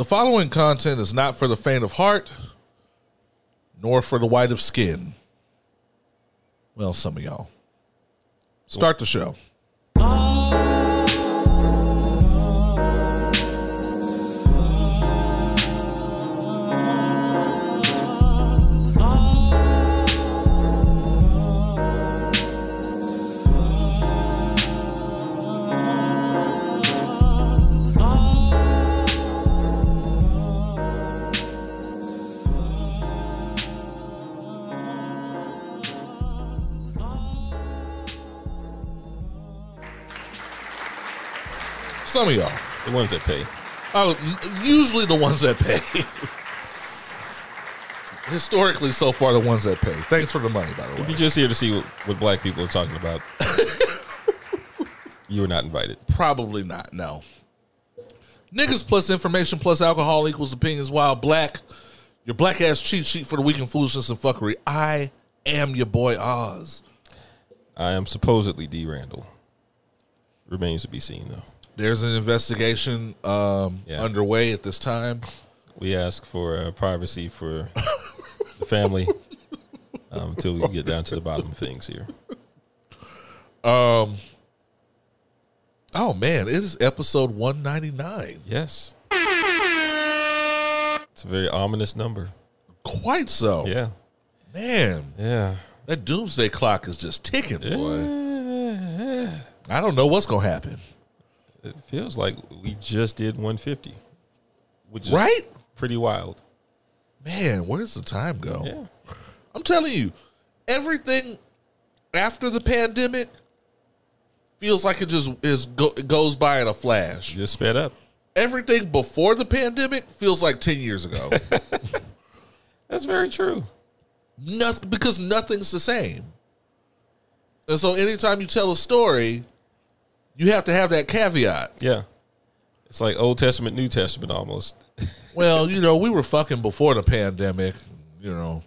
The following content is not for the faint of heart, nor for the white of skin. Well, some of y'all. Start the show. Some of y'all. The ones that pay. Oh, usually the ones that pay. Historically, so far, the ones that pay. Thanks for the money, by the If way. you're just here to see what, what black people are talking about, you were not invited. Probably not. No. Niggas plus information plus alcohol equals opinions. While black, your black ass cheat sheet for the week in foolishness and fuckery. I am your boy Oz. I am supposedly D. Randle. Remains to be seen, though. There's an investigation um, Yeah. underway at this time. We ask for uh, privacy for the family um, until we get down to the bottom of things here. Um. Oh man, it is episode 199. Yes. It's a very ominous number. Quite so. Yeah. Man, Yeah. that doomsday clock is just ticking, boy. Eh, I don't know what's gonna happen. It feels like we just did 150, which is Right? pretty wild. Man, where does the time go? Yeah. I'm telling you, everything after the pandemic feels like it just is go, it goes by in a flash. Just sped up. Everything before the pandemic feels like 10 years ago. That's very true. Nothing because nothing's the same. And so anytime you tell a story, you have to have that caveat. Yeah. It's like Old Testament, New Testament almost. Well, you know, we were fucking before the pandemic. You know,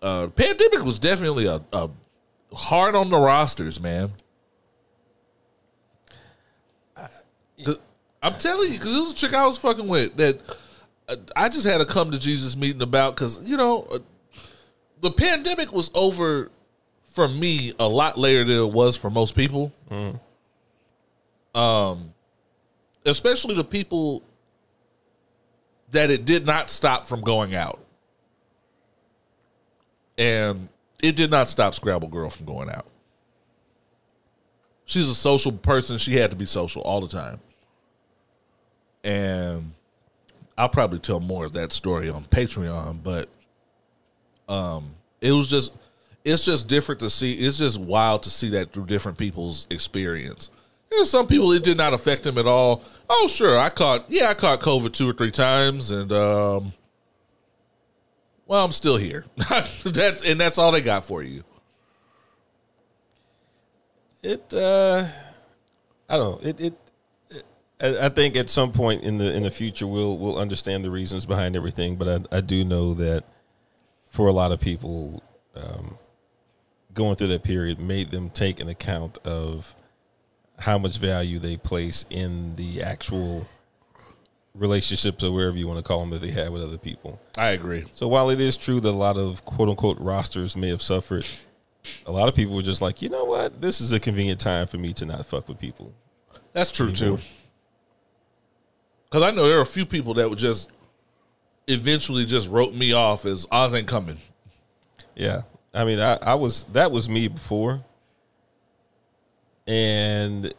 uh, pandemic was definitely a, a hard on the rosters, man. I'm telling you, because it was a chick I was fucking with that uh, I just had a come to Jesus meeting about because you know uh, the pandemic was over for me a lot later than it was for most people. Um, especially the people that it did not stop from going out. And it did not stop Scrabble Girl from going out. She's a social person. She had to be social all the time. And I'll probably tell more of that story on Patreon, but um it was just it's just different to see it's just wild to see that through different people's experience. Some people it did not affect them at all. Oh sure, I caught yeah, I caught COVID two or three times and um well I'm still here. that's and that's all they got for you. It uh I don't know. It it, it I I think at some point in the in the future we'll we'll understand the reasons behind everything, but I, I do know that for a lot of people um going through that period made them take an account of how much value they place in the actual relationships or wherever you want to call them that they had with other people. I agree. So while it is true that a lot of quote unquote rosters may have suffered, a lot of people were just like, you know what, this is a convenient time for me to not fuck with people. That's true too. Because I know there are a few people that would just eventually just wrote me off as Oz ain't coming. Yeah, I mean, I, I was that was me before, and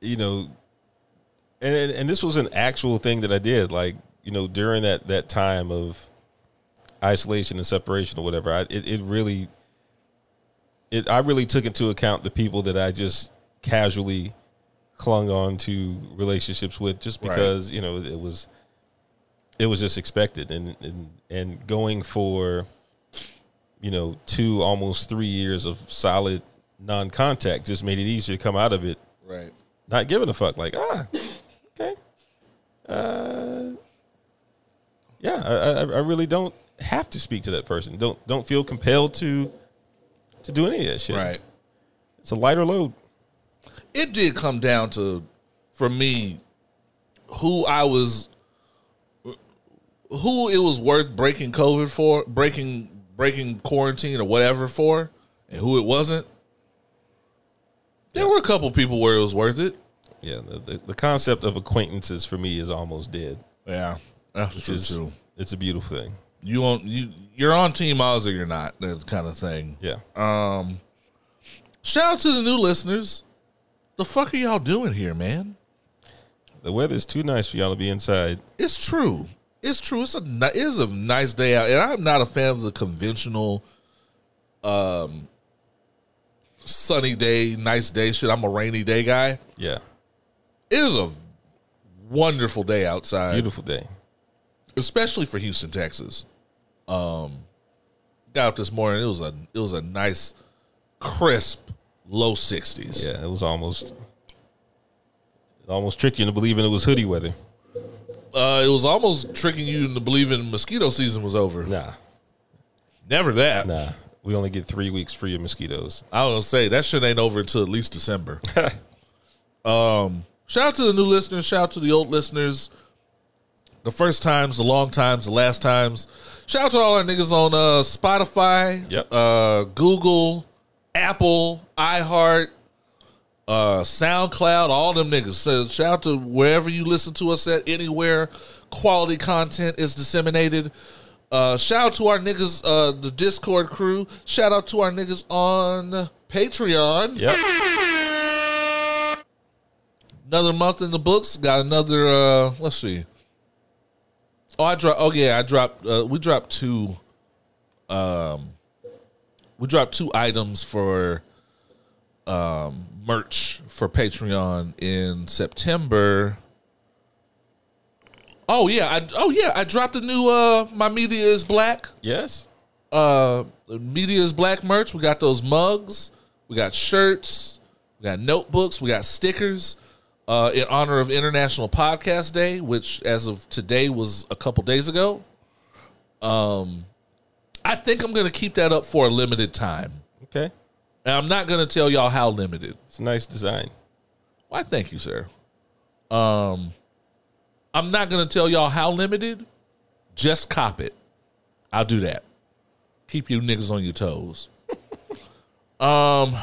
you know, and and and this was an actual thing that I did, like you know, during that that time of isolation and separation or whatever. I, it it really, it I really took into account the people that I just casually clung on to relationships with, just Right. because you know it was it was just expected and and and going for you know two almost three years of solid non-contact just made it easier to come out of it Right. not giving a fuck like ah okay uh yeah I, I i really don't have to speak to that person don't don't feel compelled to to do any of that shit Right. it's a lighter load It did come down to, for me, who I was, who it was worth breaking COVID for, breaking breaking quarantine or whatever for, and who it wasn't. There were a couple people where it was worth it. Yeah, the, the, the concept of acquaintances for me is almost dead. Yeah, that's Which true is too. it's a beautiful thing. You on you you're on Team Oz or you're not that kind of thing. Yeah. Um, shout out to the new listeners. The fuck are y'all doing here, man? The weather's too nice for y'all to be inside. It's true. It's true. It's a it is a nice day out, and I'm not a fan of the conventional, um, sunny day, nice day shit. I'm a rainy day guy. Yeah. It was a wonderful day outside, Beautiful day. especially for Houston, Texas. Um, got up this morning. It was a it was a nice, crisp, low sixties. Yeah, it was almost it almost tricked you into believing it was hoodie weather. Uh, it was almost tricking you into believing mosquito season was over. Nah, Never that. nah. We only get three weeks free of mosquitoes. I gonna say that shit ain't over until at least December. um, shout out to the new listeners. Shout out to the old listeners. The first times, the long times, the last times. Shout out to all our niggas on uh, Spotify, Yep. uh, Google, Apple, iHeart, uh, SoundCloud, all them niggas. So shout out to wherever you listen to us at, anywhere quality content is disseminated. Uh, shout out to our niggas, uh, the Discord crew. Shout out to our niggas on Patreon. Yep. Another month in the books. Got another. uh Let's see. Oh, I dropped. Oh yeah, I dropped. Uh, we dropped two. Um, we dropped two items for um merch for Patreon in September. Oh yeah, I oh yeah, I dropped a new uh my media is black Yes. uh media is black merch. We got those mugs, we got shirts, we got notebooks, we got stickers. Uh, in honor of International Podcast Day, which as of today was a couple days ago. Um, I think I'm gonna keep that up for a limited time, Okay. and I'm not gonna tell y'all how limited. It's a nice design. Why? Thank you, sir. Um, I'm not gonna tell y'all how limited. Just cop it. I'll do that. Keep you niggas on your toes. um,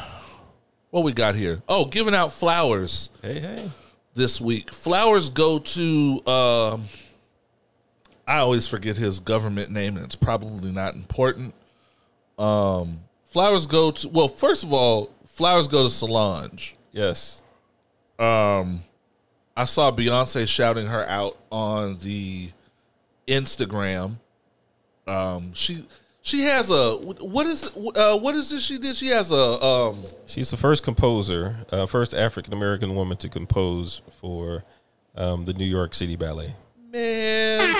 what we got here? Oh, giving out flowers Hey, hey. this week. Flowers go to. Um, I always forget his government name, and it's probably not important. Um, flowers go to. Well, first of all, flowers go to Solange. Yes. Um, I saw Beyonce shouting her out on the Instagram. Um, she she has a what is uh, what is this she did? She has a um She's the first composer, uh, first African American woman to compose for um, the New York City Ballet. man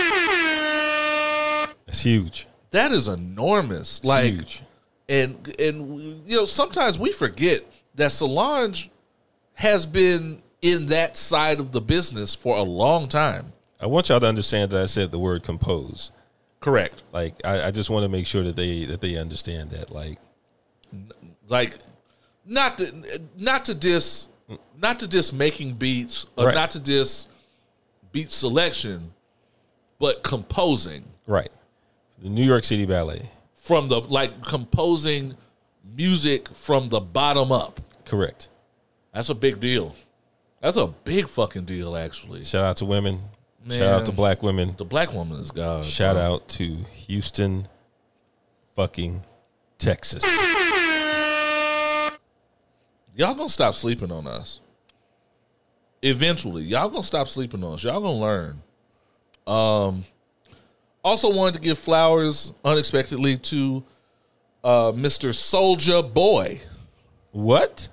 It's huge. that is enormous. It's Like huge. and and you know sometimes we forget that Solange has been in that side of the business for a long time. I want y'all to understand that I said the word compose. Correct. Like I, I just want to make sure that they that they understand that. Like like not to not to diss not to diss making beats or Right. not to diss beat selection but composing right, the New York City Ballet. from the like composing music from the bottom up Correct. that's a big deal that's a big fucking deal actually Shout out to women. Shout out to black women. the black woman is god Shout bro. out to Houston, fucking Texas. y'all gonna stop sleeping on us eventually y'all gonna stop sleeping on us y'all gonna learn um also wanted to give flowers unexpectedly to uh mr Soulja Boy What?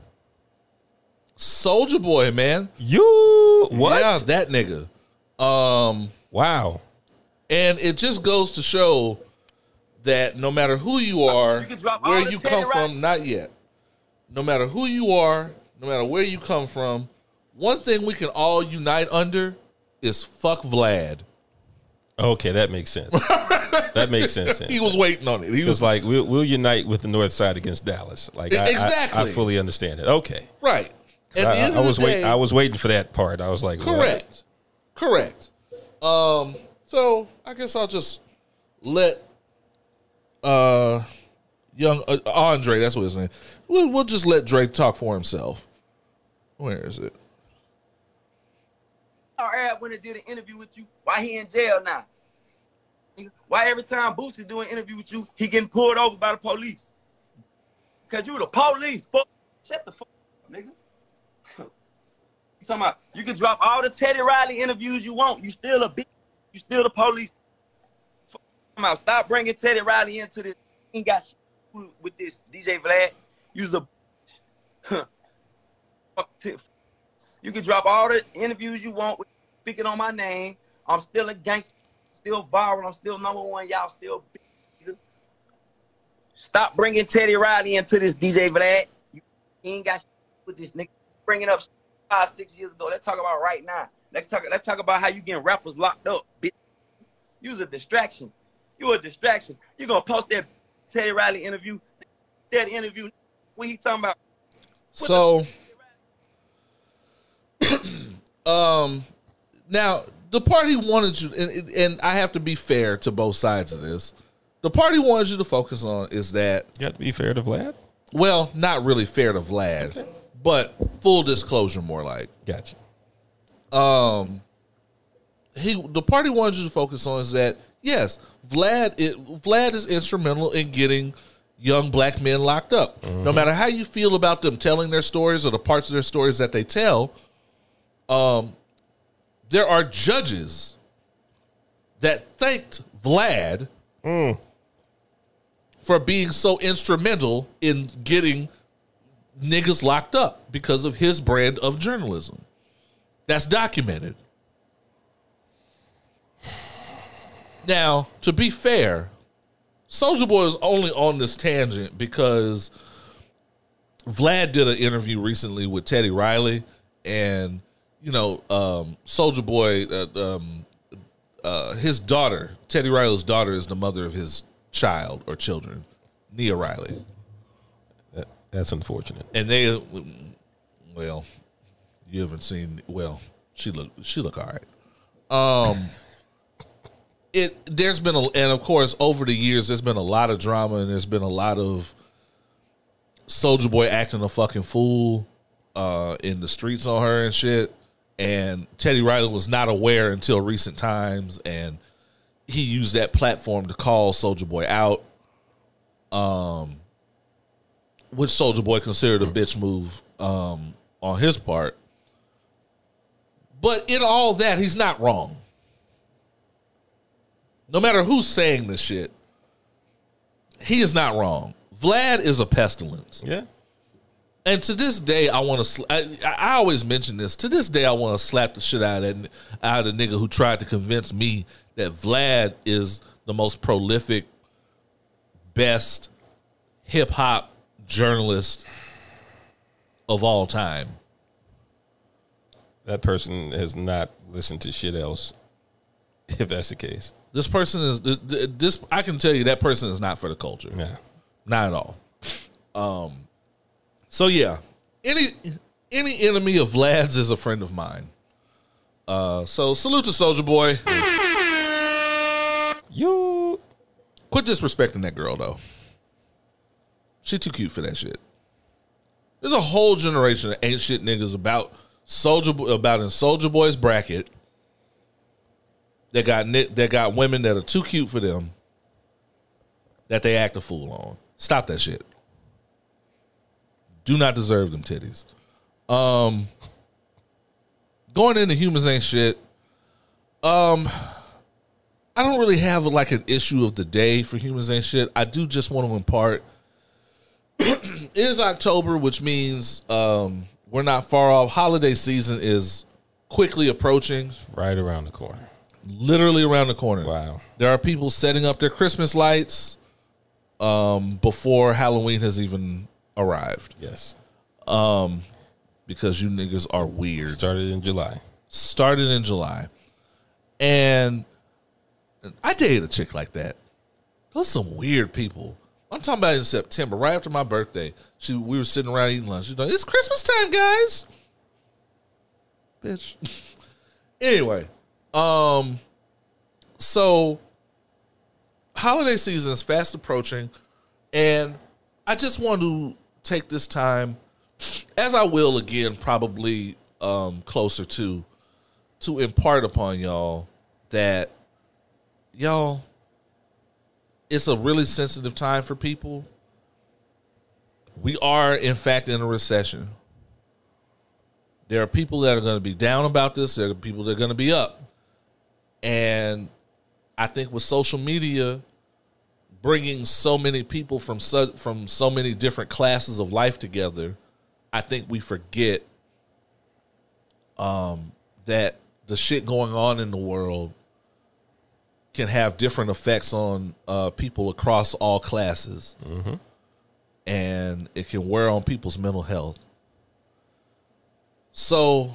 Soldier boy man You what? yeah that nigga um Wow. and it just goes to show that no matter who you are, can drop all where you teddy come from, not yet. No matter who you are, no matter where you come from, one thing we can all unite under is fuck Vlad. Okay, that makes sense. that makes sense. He was waiting on it. He was like we'll, we'll unite with the North Side against Dallas. Like I, I- I, fully understand it. Okay, right. At I, the end I of was the wait. day- I was waiting for that part. I was like, what? correct. Correct. Um, So I guess I'll just let uh young uh, Andre, that's what his name. We'll, we'll just let Drake talk for himself. Where is it? Our Ab went and did an interview with you. Why he in jail now? Why every time Boosie do an interview with you, he getting pulled over by the police? Cause you the police. Fuck. Shut the fuck up, nigga. You talking about you can drop all the Teddy Riley interviews you want. You still a bitch. You still the police. Out. Stop bringing Teddy Riley into this. He ain't got shit with this DJ Vlad. You's a. You can drop all the interviews you want speaking on my name. I'm still a gangster, still viral. I'm still number one. Y'all still big. Stop bringing Teddy Riley into this DJ Vlad. You ain't got shit with this nigga. Bringing up five, six years ago. Let's talk about right now. Let's talk. Let's talk about how you getting rappers locked up. Bitch. You's a distraction. You a distraction. You gonna post that Teddy Riley interview, that interview when he talking about. So, um, now the party wanted you, and, and I have to be fair to both sides of this. The party wanted you to focus on is that You got to be fair to Vlad. well, not really fair to Vlad, but full disclosure, more like Gotcha. um he the party wanted you to focus on is that yes, Vlad it, Vlad is instrumental in getting young black men locked up. No matter how you feel about them telling their stories or the parts of their stories that they tell, um there are judges that thanked Vlad for being so instrumental in getting niggas locked up because of his brand of journalism. That's documented. Now, to be fair, Soulja Boy is only on this tangent because Vlad did an interview recently with Teddy Riley, and you know, um, Soulja Boy, uh, um, uh, his daughter, Teddy Riley's daughter, is the mother of his child or children, Nia Riley, that's unfortunate. and they, well, you haven't seen. Well, she look she look all right. Um, it there's been a and of course over the years there's been a lot of drama and there's been a lot of Soulja Boy acting a fucking fool uh, in the streets on her and shit. And Teddy Riley was not aware until recent times, and he used that platform to call Soulja Boy out. Um, which Soulja Boy considered a bitch move um, on his part. But in all that, he's not wrong. No matter who's saying this shit, he is not wrong. Vlad is a pestilence. Yeah. And to this day, I want to. Sl- I, I always mention this. To this day, I want to slap the shit out of that, out of the nigga who tried to convince me that Vlad is the most prolific, best hip hop journalist of all time. That person has not listened to shit else. If that's the case. This person is th- th- this. I can tell you that person is not for the culture. Yeah. Not at all. Um. So yeah, any any enemy of Vlad's is a friend of mine. Uh. So salute to Soulja Boy. You. Quit disrespecting that girl though. She too cute for that shit. There's a whole generation of ain't shit niggas about Soldier about in Soulja Boy's bracket. That got that got women that are too cute for them. That they act a fool on. Stop that shit. Do not deserve them titties. Um, going into humans ain't shit. Um, I don't really have like an issue of the day for humans ain't shit. I do just want to impart. It is October, which means um, we're not far off. Holiday season is quickly approaching, Right around the corner. literally around the corner. Wow. There are people setting up their Christmas lights um, before Halloween has even arrived Yes. because you niggas are weird. Started in July. started in July. And I dated a chick like that. Those some weird people. I'm talking about in September, right after my birthday. She we were sitting around eating lunch. She's like, it's Christmas time, guys. Bitch. anyway, um So, holiday season is fast approaching, and I just want to take this time, as I will again, probably um, closer to, to impart upon y'all that y'all, it's a really sensitive time for people. We are, in fact, in a recession. There are people that are going to be down about this. There are people that are going to be up. And I think with social media bringing so many people from so, from so many different classes of life together, I think we forget um, that the shit going on in the world can have different effects on uh, people across all classes, and it can wear on people's mental health. So,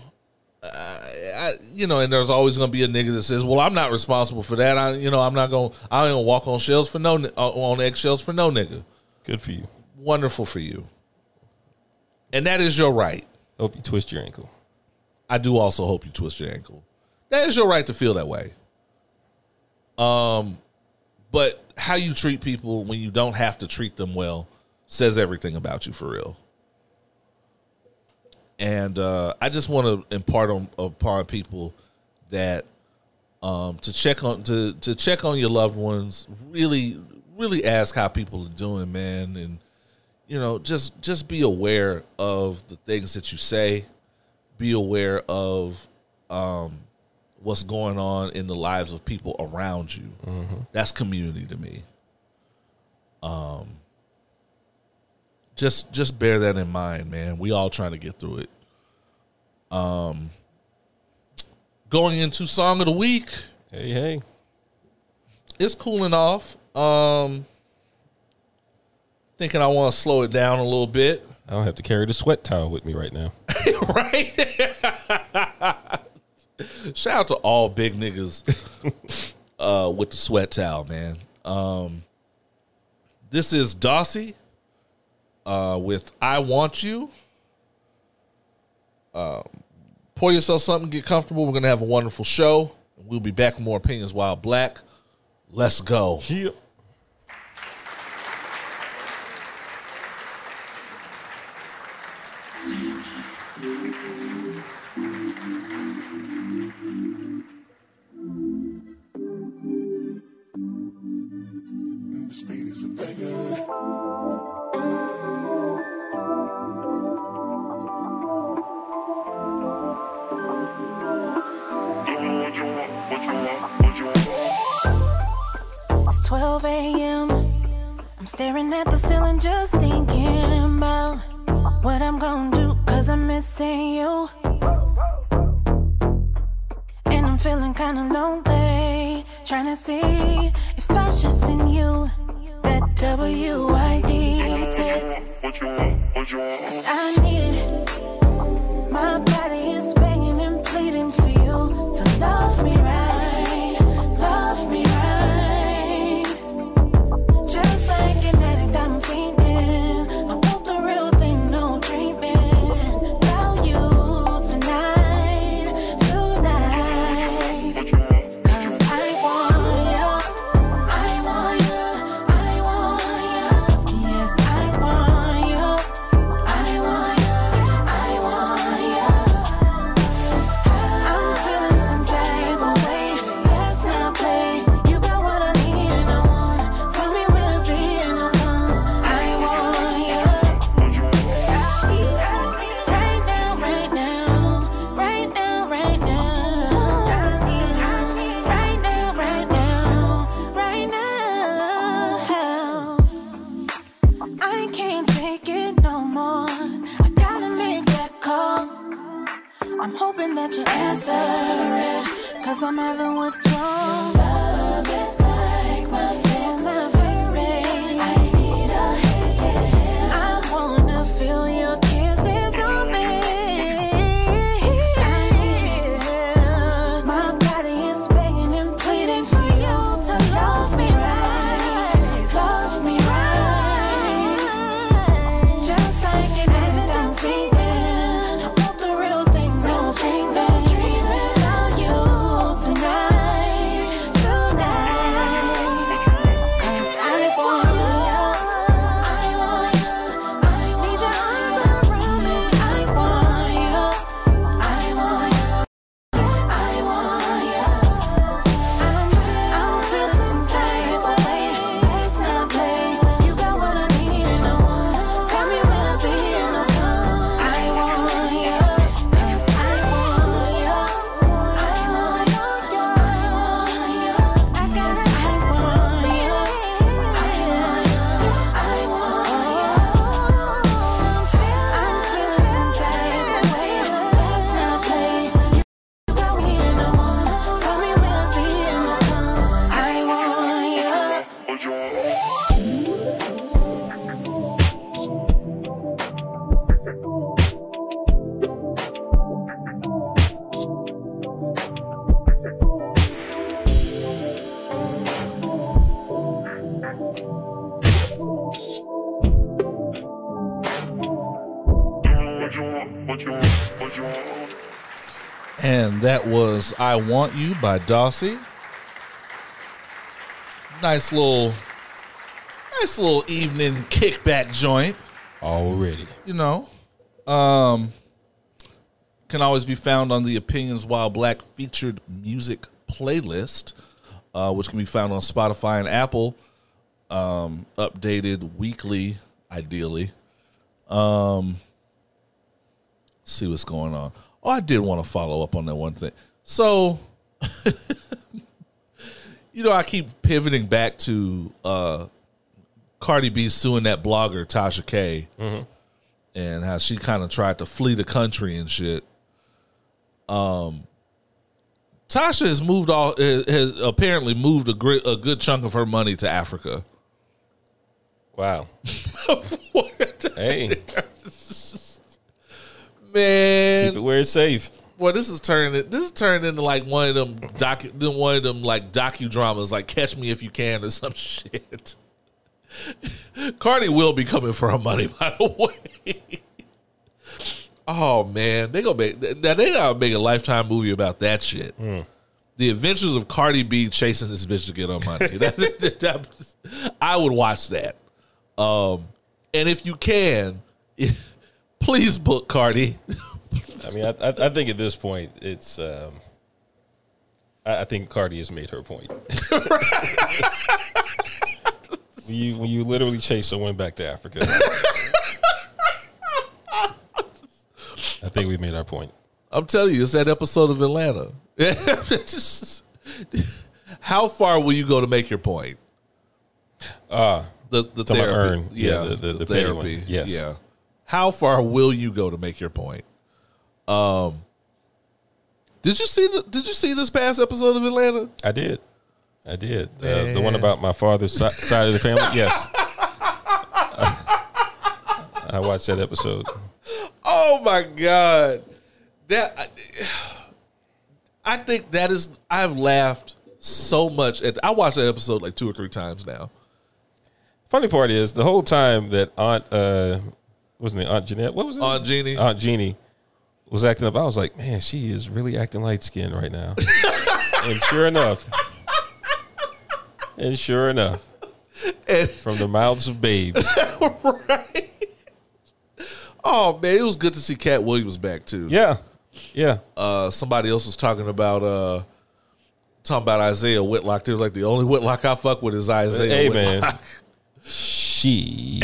uh, I, you know, and there's always going to be a nigga that says, "Well, I'm not responsible for that. I, you know, I'm not going. I ain't gonna walk on shells for no uh, on eggshells for no nigga." Good for you. Wonderful for you, and that is your right. Hope you twist your ankle. I do also hope you twist your ankle. That is your right to feel that way. Um, but how you treat people when you don't have to treat them well says everything about you for real. And uh, I just want to impart on, upon people that um, to check on to to check on your loved ones. Really, really ask how people are doing, man, and you know just just be aware of the things that you say be aware of um, what's going on in the lives of people around you. That's community to me. Um, just just bear that in mind, man. We all trying to get through it. Um, going into song of the week, Hey, hey. it's cooling off. Um, thinking I want to slow it down a little bit. I don't have to carry the sweat towel with me right now. right? Shout out to all big niggas uh, with the sweat towel, man. Um, this is Dossi uh, with "I Want You." Uh, pour yourself something, get comfortable. We're gonna have a wonderful show. We'll be back with more opinions while black. Let's go. Yeah. I'm hoping that you answer it, cause I'm having withdrawals. Was I Want You by Dossi. Nice little nice little evening kickback joint, Already. you know. Um can always be found on the Opinions While Black featured music playlist, uh, which can be found on Spotify and Apple. Um, updated weekly, ideally. Um, see what's going on. Oh, I did want to follow up on that one thing. So, you know, I keep pivoting back to uh, Cardi B suing that blogger Tasha K, and how she kind of tried to flee the country and shit. Um, Tasha has moved all has apparently moved a great a good chunk of her money to Africa. Wow. hey, Man, keep it where it's safe. Boy, this is turning this is turning into like one of them docu one of them like docudramas like Catch Me If You Can or some shit. Cardi will be coming for her money, by the way. oh man, they gonna make now they gotta make a lifetime movie about that shit. The Adventures of Cardi B chasing this bitch to get her money. That- that- that- I would watch that. Um, and if you can, please book Cardi. I mean, I, I, think at this point, it's. Um, I, I think Cardi has made her point. when you when you literally chase someone back to Africa, I think we made our point. I'm telling you, it's that episode of Atlanta. How far will you go to make your point? Ah, The the therapy, earn. Yeah, the- the- the petty one. Yes. yeah. How far will you go to make your point? Um, did you see the Did you see this past episode of Atlanta? I did, I did. Uh, the one about my father's si- side of the family. Yes, I watched that episode. Oh my god, that I, I think that is I've laughed so much at. I watched that episode like two or three times now. Funny part is the whole time that Aunt uh wasn't it Aunt Jeanette? What was it? Aunt Jeannie. Aunt Jeannie was acting up. I was like, man, she is really acting light skinned right now. and sure enough, and sure enough, And- from the mouths of babes, right. Oh man, it was good to see Katt Williams back too. yeah, yeah, Uh, somebody else was talking about uh, talking about Isiah Whitlock. They were like the only Whitlock I fuck with is Isiah Hey, Whitlock. man. she.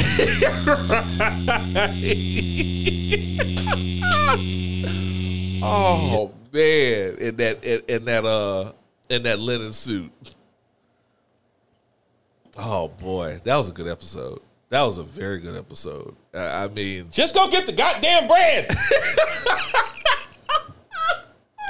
Oh man, in that in, in that uh in that linen suit. Oh boy, that was a good episode. That was a very good episode. I, I mean, Just go get the goddamn bread.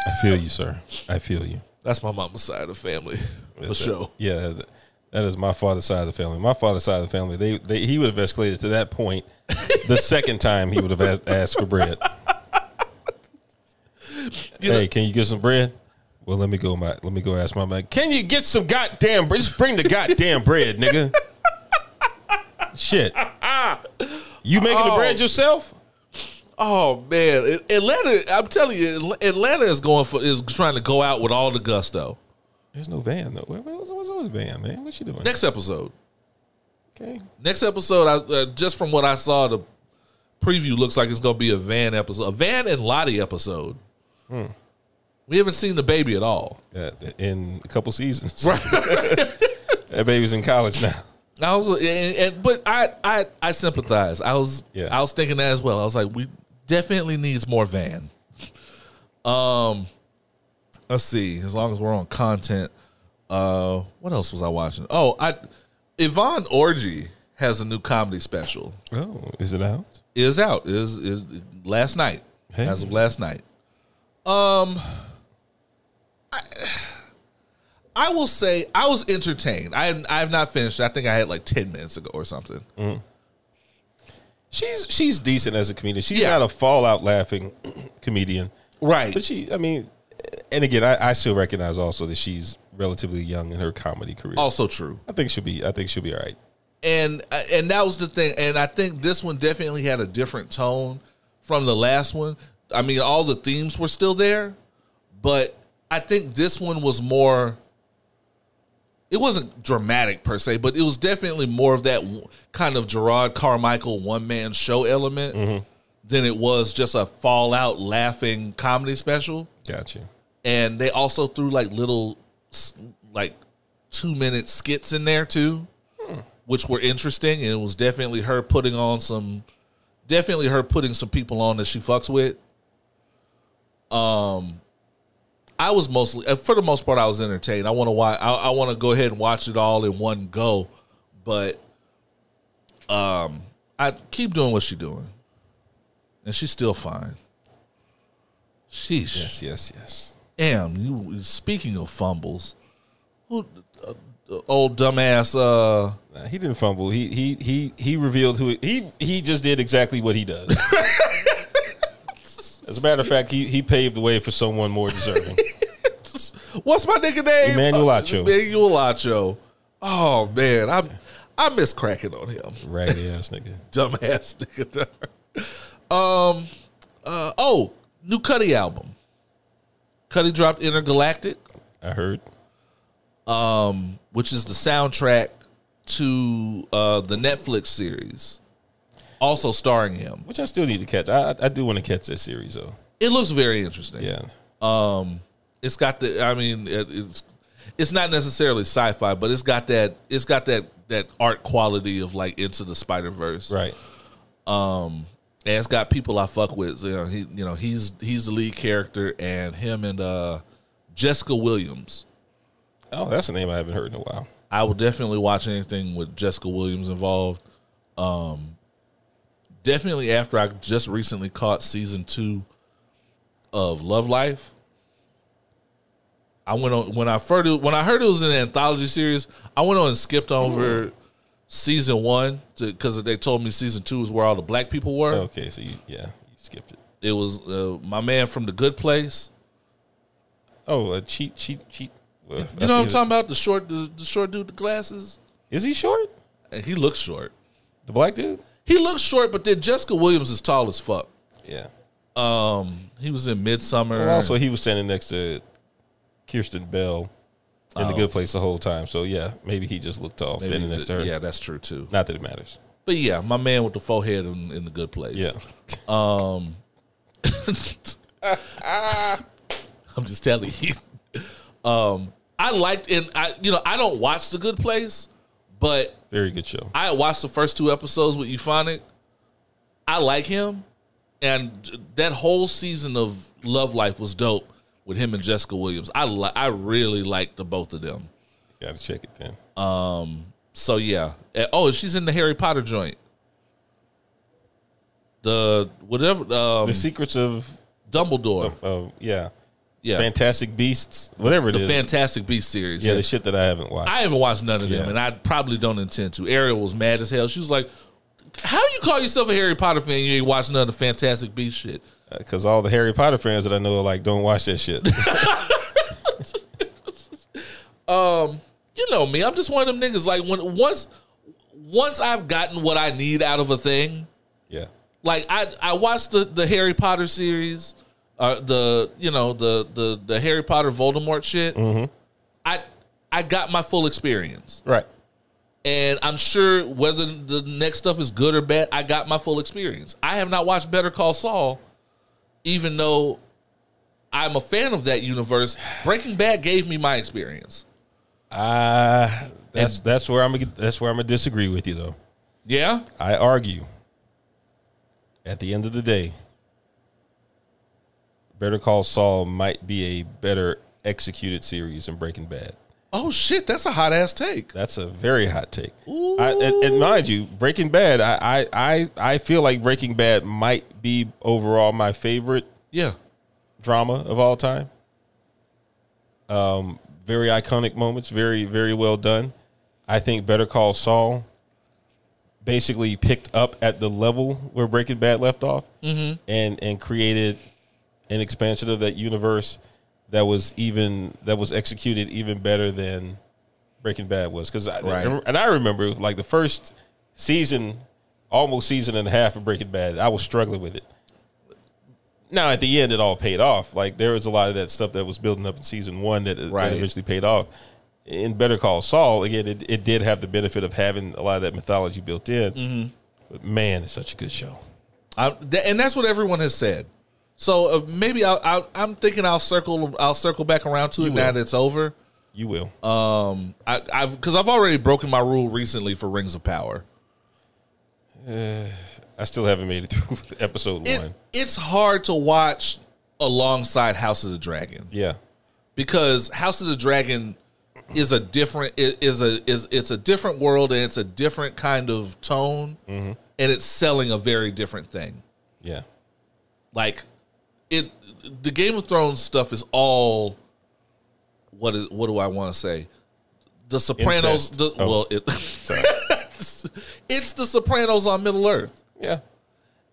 I feel you, sir. I feel you. that's my mama's side of the family for That's sure. it. Yeah, that- that is my father's side of the family. My father's side of the family. They, they he would have escalated to that point the second time he would have asked, asked for bread. You hey, know- can you get some bread? Well, let me go. My let me go ask my man. Can you get some goddamn bread? Just bring the goddamn bread, nigga. Shit. You making the Oh. bread yourself? Oh man, Atlanta! I'm telling you, Atlanta is going for is trying to go out with all the gusto. There's no van though. What- What's, what's with van, man? What you doing? Next episode, Okay. next episode, I, uh, just from what I saw, the preview looks like it's going to be a Van episode, a Van and Lottie episode. Hmm. We haven't seen the baby at all. Uh, in a couple seasons. that baby's in college now. I was, and, and, but I, I, I sympathize. I was, Yeah. I was thinking that as well. I was like, we definitely needs more Van. Um, let's see. As long as we're on content, uh, what else was I watching? Oh, I, Yvonne Orji has a new comedy special. Oh, is it out? Is out. Is is last night. Hey. As of last night. Um, I, I will say I was entertained. I I have not finished. I think I had like ten minutes ago or something. She's she's decent as a comedian. She's Yeah. not a fallout laughing comedian, Right. but she. I mean, and again, I, I still recognize also that she's relatively young in her comedy career. also true. I think she'll be. I think she'll be all right. and and that was the thing and i think this one definitely had a different tone from the last one i mean all the themes were still there but I think this one was more. It wasn't dramatic per se, but it was definitely more of that kind of Jerrod Carmichael one man show element mm-hmm. than it was just a fallout laughing comedy special. Gotcha. And they also threw like little, like two minute skits in there too, hmm. which were interesting. And it was definitely her putting on some, definitely her putting some people on that she fucks with. Um, I was mostly, uh, for the most part, I was entertained. I want to watch. I, I want to go ahead and watch it all in one go, but um, I keep doing what she's doing, and she's still fine. Sheesh. Yes, yes, yes. Damn, you speaking of fumbles, who uh, uh, old dumbass uh Nah, he didn't fumble. He he he he revealed who he he just did exactly what he does. As a matter of fact, he he paved the way for someone more deserving. what's my nigga name? Emmanuel Uh, Acho. Emmanuel Acho. Oh man, I'm I miss cracking on him. Raggedy ass nigga. Dumbass nigga. um uh oh, new Cudi album. Cudi dropped Entergalactic. I heard. um, which is the soundtrack to uh, the Netflix series, also starring him. Which I still need to catch. I I- do want to catch that series though. It looks very interesting. Yeah. Um, it's got the. I mean, it, it's it's not necessarily sci-fi, but it's got that. It's got that that art quality of like Into the Spider Verse. Right. Um, and it's got people I fuck with. You know, he you know he's he's the lead character, and him and uh, Jessica Williams. Oh, that's a name I haven't heard in a while. I will definitely watch anything with Jessica Williams involved. Um, definitely after I just recently caught season two of Love Life. I went on when I heard it, when I heard it was an anthology series. I went on and skipped over season one because they told me season two is where all the black people were. Okay, so you yeah you skipped it. It was uh, my man from the Good Place. Oh, a cheat cheat cheat. Well, You know what I'm talking about? The short, the, the short dude with the glasses. Is he short? And he looks short. The black dude? He looks short, but then Jessica Williams is tall as fuck. Yeah. Um, he was in Midsommar. Well, also, he was standing next to Kristen Bell in the Oh. good place the whole time. So yeah, maybe he just looked tall Maybe standing next to her. Yeah, that's true too. Not that it matters. But yeah, my man with the forehead in, in the good place. Yeah. Um, I'm just telling you. Um, I liked and I, you know, I don't watch the Good Place, but Very good show. I watched the first two episodes with Euphonic. I like him, and that whole season of Love Life was dope with him and Jessica Williams. I li- I really liked the both of them. Got to check it then. Um. So yeah. Oh, she's in the Harry Potter joint. The whatever. Um, the secrets of, Dumbledore. of yeah, yeah. Fantastic Beasts, whatever it the is. Fantastic Beast series. yeah, the shit that I haven't watched. I haven't watched none of them, Yeah. and I probably don't intend to. Ariel was mad as hell. She was like, "How do you call yourself a Harry Potter fan? You ain't watching none of the Fantastic Beast shit." Because all the Harry Potter fans that I know are like, don't watch that shit. Um, you know me. I'm just one of them niggas. Like when once, once I've gotten what I need out of a thing, yeah. like I I watched the the Harry Potter series, uh, the you know the the the Harry Potter Voldemort shit. I I got my full experience, Right. and I'm sure whether the next stuff is good or bad, I got my full experience. I have not watched Better Call Saul, even though I'm a fan of that universe. Breaking Bad gave me my experience. Uh that's that's where I'm that's where I'm gonna disagree with you though. Yeah, I argue at the end of the day, Better Call Saul might be a better executed series than Breaking Bad. Oh shit, that's a hot ass take. That's a very hot take. I, and, and mind you, Breaking Bad, I, I I I feel like Breaking Bad might be overall my favorite Yeah. drama of all time. Um, very iconic moments, very very well done. I think Better Call Saul basically picked up at the level where Breaking Bad left off, and and created an expansion of that universe that was even that was executed even better than Breaking Bad was. Because Right. and I remember like the first season, almost season and a half of Breaking Bad, I was struggling with it. Now at the end, it all paid off. Like there was a lot of that stuff that was building up in season one that, that eventually paid off. In Better Call Saul, again, it, it did have the benefit of having a lot of that mythology built in. Mm-hmm. But man, it's such a good show. I, th- and that's what everyone has said. So uh, maybe I'll, I'll, I'm thinking I'll circle I'll circle back around to it now that it's over. You will. Um, I, I've because I've already broken my rule recently for Rings of Power. I still haven't made it through episode It, one. it's hard to watch alongside House of the Dragon Yeah, because House of the Dragon is a different i- is a is it's a different world and it's a different kind of tone and it's selling a very different thing. yeah, like it the game of thrones stuff is all what is what do i want to say? The sopranos the, Oh. well it it's the sopranos on middle earth. Yeah,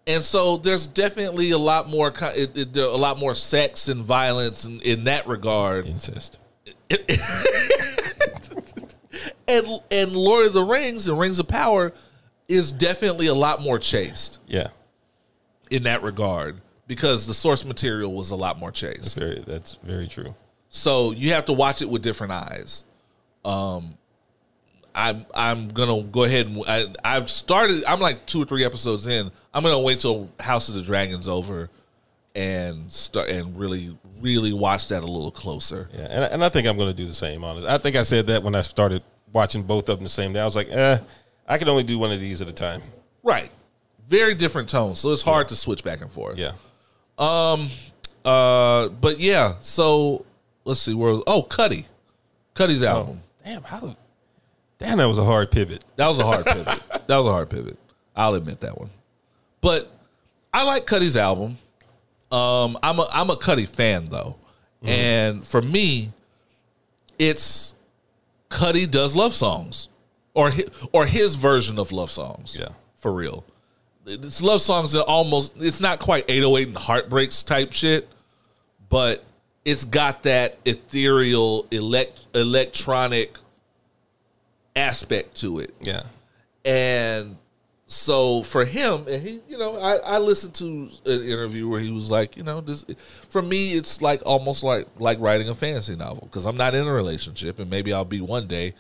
and so there's definitely a lot more it, it, there a lot more sex and violence in, in that regard. Incest. and and lord of the rings and rings of power is definitely a lot more chaste. Yeah, in that regard because the source material was a lot more chaste that's very that's very true. So you have to watch it with different eyes. Um, I'm I'm gonna go ahead and I, I've started. I'm like two or three episodes in. I'm gonna wait till House of the Dragons over and start and really really watch that a little closer. Yeah, and, I- and I think I'm going to do the same. Honest, I think I said that when I started watching both of them the same day. I was like, eh, I can only do one of these at a time. Right, very different tones, so it's hard to switch back and forth. Yeah, Uh, but yeah. So let's see where. Oh, Cudi, Cudi's album. damn how, damn that was a hard pivot. That was a hard pivot. That was a hard pivot. I'll admit that one. But I like Cudi's album. Um, I'm a I'm a Cudi fan though, and for me, it's Cudi does love songs, or his, or his version of love songs. Yeah. for real. It's love songs that almost it's not quite 808 and heartbreaks type shit, but it's got that ethereal elect, electronic aspect to it. Yeah, And so for him, and he, you know, I, I listened to an interview where he was like, you know, this for me, it's like almost like like writing a fantasy novel because I'm not in a relationship, and maybe I'll be one day,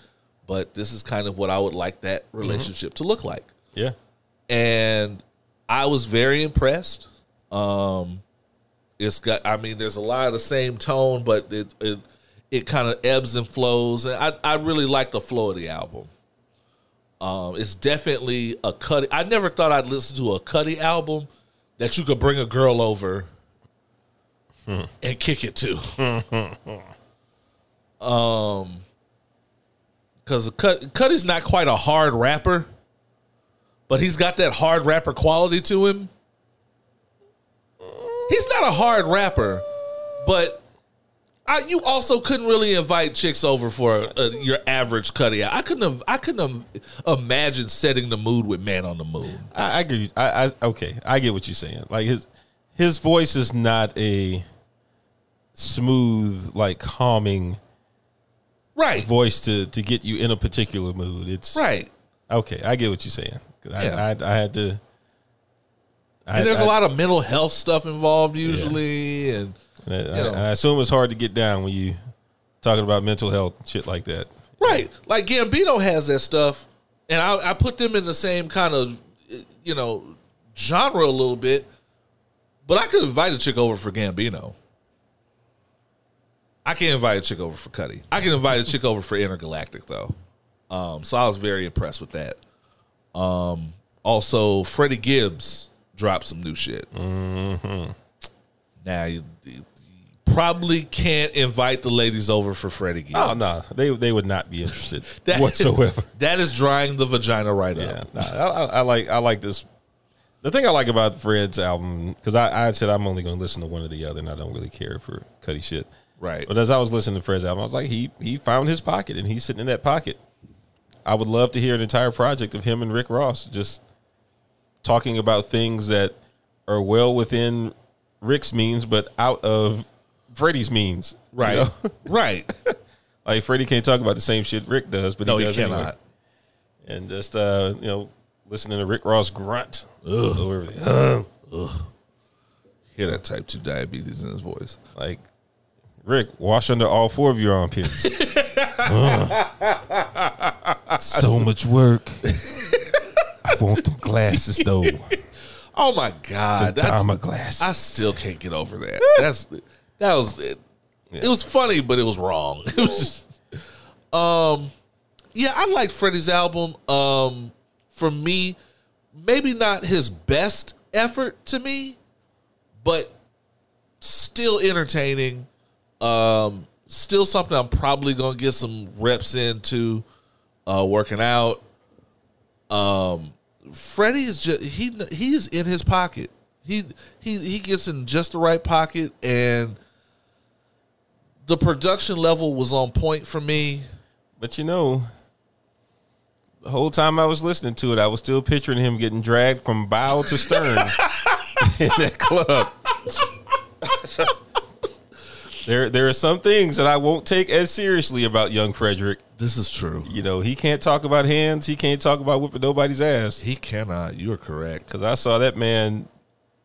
but this is kind of what I would like that mm-hmm. relationship to look like. yeah, And I was very impressed. Um, it's got, I mean, there's a lot of the same tone, but it it it kind of ebbs and flows, and I I really like the flow of the album. Um, it's definitely a Cudi. I never thought I'd listen to a Cudi album that you could bring a girl over and kick it to. um, because Cudi's not quite a hard rapper, but he's got that hard rapper quality to him. He's not a hard rapper, but I, you also couldn't really invite chicks over for uh, your average Cudi. I couldn't have. I couldn't have imagined setting the mood with Man on the Moon. I, I agree. I, I okay, I get what you're saying. Like his his voice is not a smooth, like calming Right, voice to to get you in a particular mood. It's right. Okay, I get what you're saying. I, Yeah. I, I had to. I, And there's a lot of mental health stuff involved know. and and I, know. I assume it's hard to get down when you talking about mental health shit like that. Right. Like Gambino has that stuff, and I, I put them in the same kind of, you know, genre a little bit. But I could invite a chick over for Gambino. I can't invite a chick over for Cudi. I can invite a chick over for Entergalactic though. Um, so I was very impressed with that. Um, also, Freddie Gibbs dropped some new shit. Now you, you probably can't invite the ladies over for Freddie Gibbs. Oh no, they they would not be interested That- whatsoever. That is drying the vagina right Yeah, up. nah, I, I, I like I like this. The thing I like about Fred's album because I, I said I'm only going to listen to one or the other, and I don't really care for Cudi shit. Right. But as I was listening to Fred's album, I was like, he he found his pocket, and he's sitting in that pocket. I would love to hear an entire project of him and Rick Ross just talking about things that are well within Rick's means, but out of Freddie's means. you Right. know? right. like Freddie can't talk about the same shit Rick does, but No, he does anyway. cannot. And just uh, you know, listening to Rick Ross grunt over everything. hear that type two diabetes in his voice. Like, Rick, wash under all four of your armpits. Ugh. so much work. I want them glasses though. Oh my god, The that's- Dharma glasses. I still can't get over that. That's that was it. It was funny, but it was wrong. It was just, um, yeah, I liked Freddie's album. Um, for me, maybe not his best effort to me, but still entertaining. Um, still something I'm probably gonna get some reps into, uh, working out. Um, Freddie is just he he's in his pocket. He he he gets in just the right pocket, and the production level was on point for me. But you know, the whole time I was listening to it, I was still picturing him getting dragged from bow to stern in that club. there, there are some things that I won't take as seriously about young Frederick. This is true. You know, he can't talk about hands. He can't talk about whipping nobody's ass. He cannot. You are correct. Because I saw that man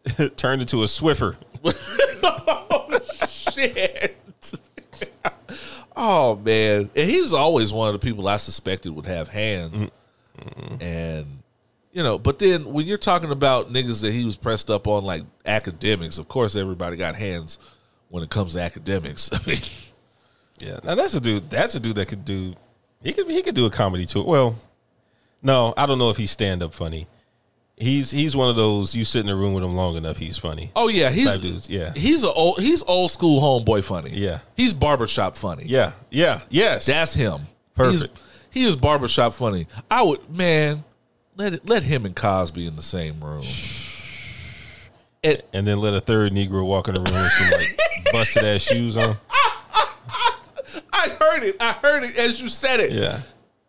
turned into a Swiffer. oh, Shit. oh man, and he's always one of the people I suspected would have hands, mm-hmm. and you know. But then when you're talking about niggas that he was pressed up on, like academics, of course everybody got hands when it comes to academics. I mean, Yeah, now that's a dude. That's a dude that could do. He could. He could do a comedy tour. Well, no, I don't know if he's stand up funny. He's he's one of those. You sit in a room with him long enough, he's funny. oh yeah, he's dudes, yeah. he's a old he's old school homeboy funny. Yeah. he's barbershop funny. Yeah, yeah, yes. That's him. Perfect. He's, he is barbershop funny. I would man, let it, let him and Cosby in the same room. And and then let a third Negro walk in the room with some like busted ass shoes on. I heard it. I heard it as you said it. Yeah.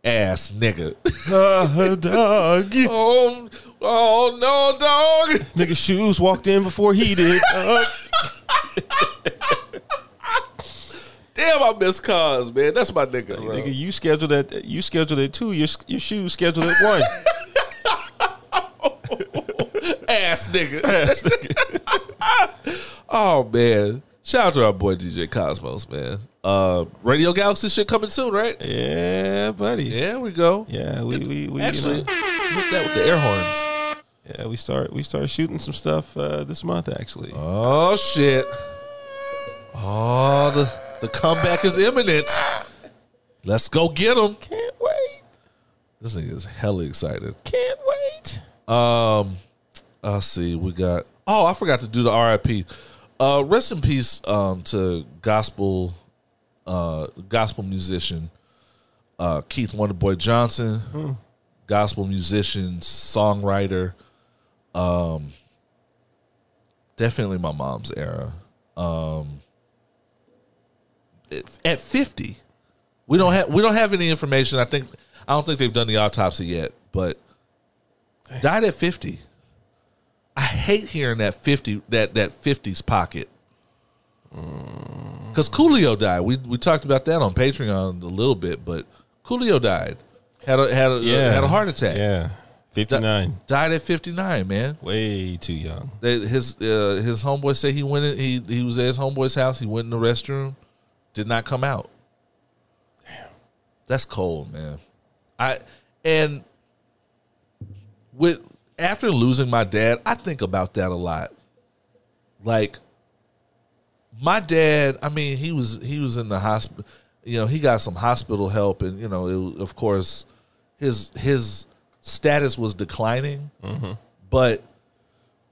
Ass nigga. Uh-huh, dog. oh, oh no, dog. Nigga shoes walked in before he did. dog. Damn, I miss Cos, man. That's my nigga, bro. Nigga, you scheduled that. you scheduled it two. Your your shoes scheduled at one. Ass nigga. oh man. Shout out to our boy DJ Cosmos, man. Uh Radio Galaxy shit coming soon, right? yeah, buddy. Yeah, There we go. Yeah, we we, we Actually, you know, that with the air horns. yeah we start we start shooting some stuff uh, this month actually. Oh shit. Oh, the the comeback is imminent. Let's go get them. Can't wait. This nigga is hella excited. Can't wait. Um, let's see. We got. Oh, I forgot to do the RIP. Uh, rest in peace. Um, to gospel, uh, gospel musician, uh, Keith Wonderboy Johnson, gospel musician, songwriter. Um, definitely my mom's era. Um, at- fifty, we don't have we don't have any information. I think I don't think they've done the autopsy yet, but died at 50 i hate hearing that 50 that that 50s pocket. Because coolio died. We we talked about that on patreon a little bit but coolio died. Had a had a Yeah. had a heart attack. Yeah, fifty nine. died at 59 man. Way too young. they, his uh, his homeboy said he went in, he he was at his homeboy's house. He went in the restroom. Did not come out. Damn. That's cold man. I and with after losing my dad i think about that a lot. Like my dad i mean he was he was in the hospital you know he got some hospital help and you know it, of course his his status was declining. Mm-hmm. But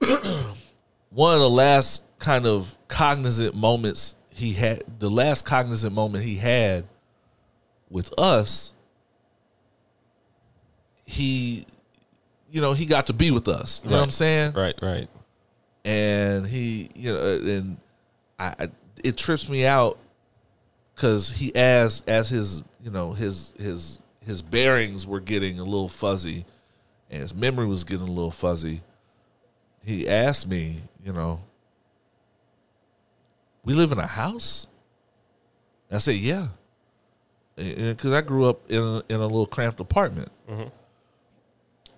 one of the last kind of cognizant moments he had the last cognizant moment he had with us he you know he got to be with us. You know what i'm saying? Right, right. and he you know and I, I it trips me out because he as as his you know his his his bearings were getting a little fuzzy and his memory was getting a little fuzzy he asked me you know we live in a house? I said yeah. Because i grew up in a, in a little cramped apartment mm-hmm.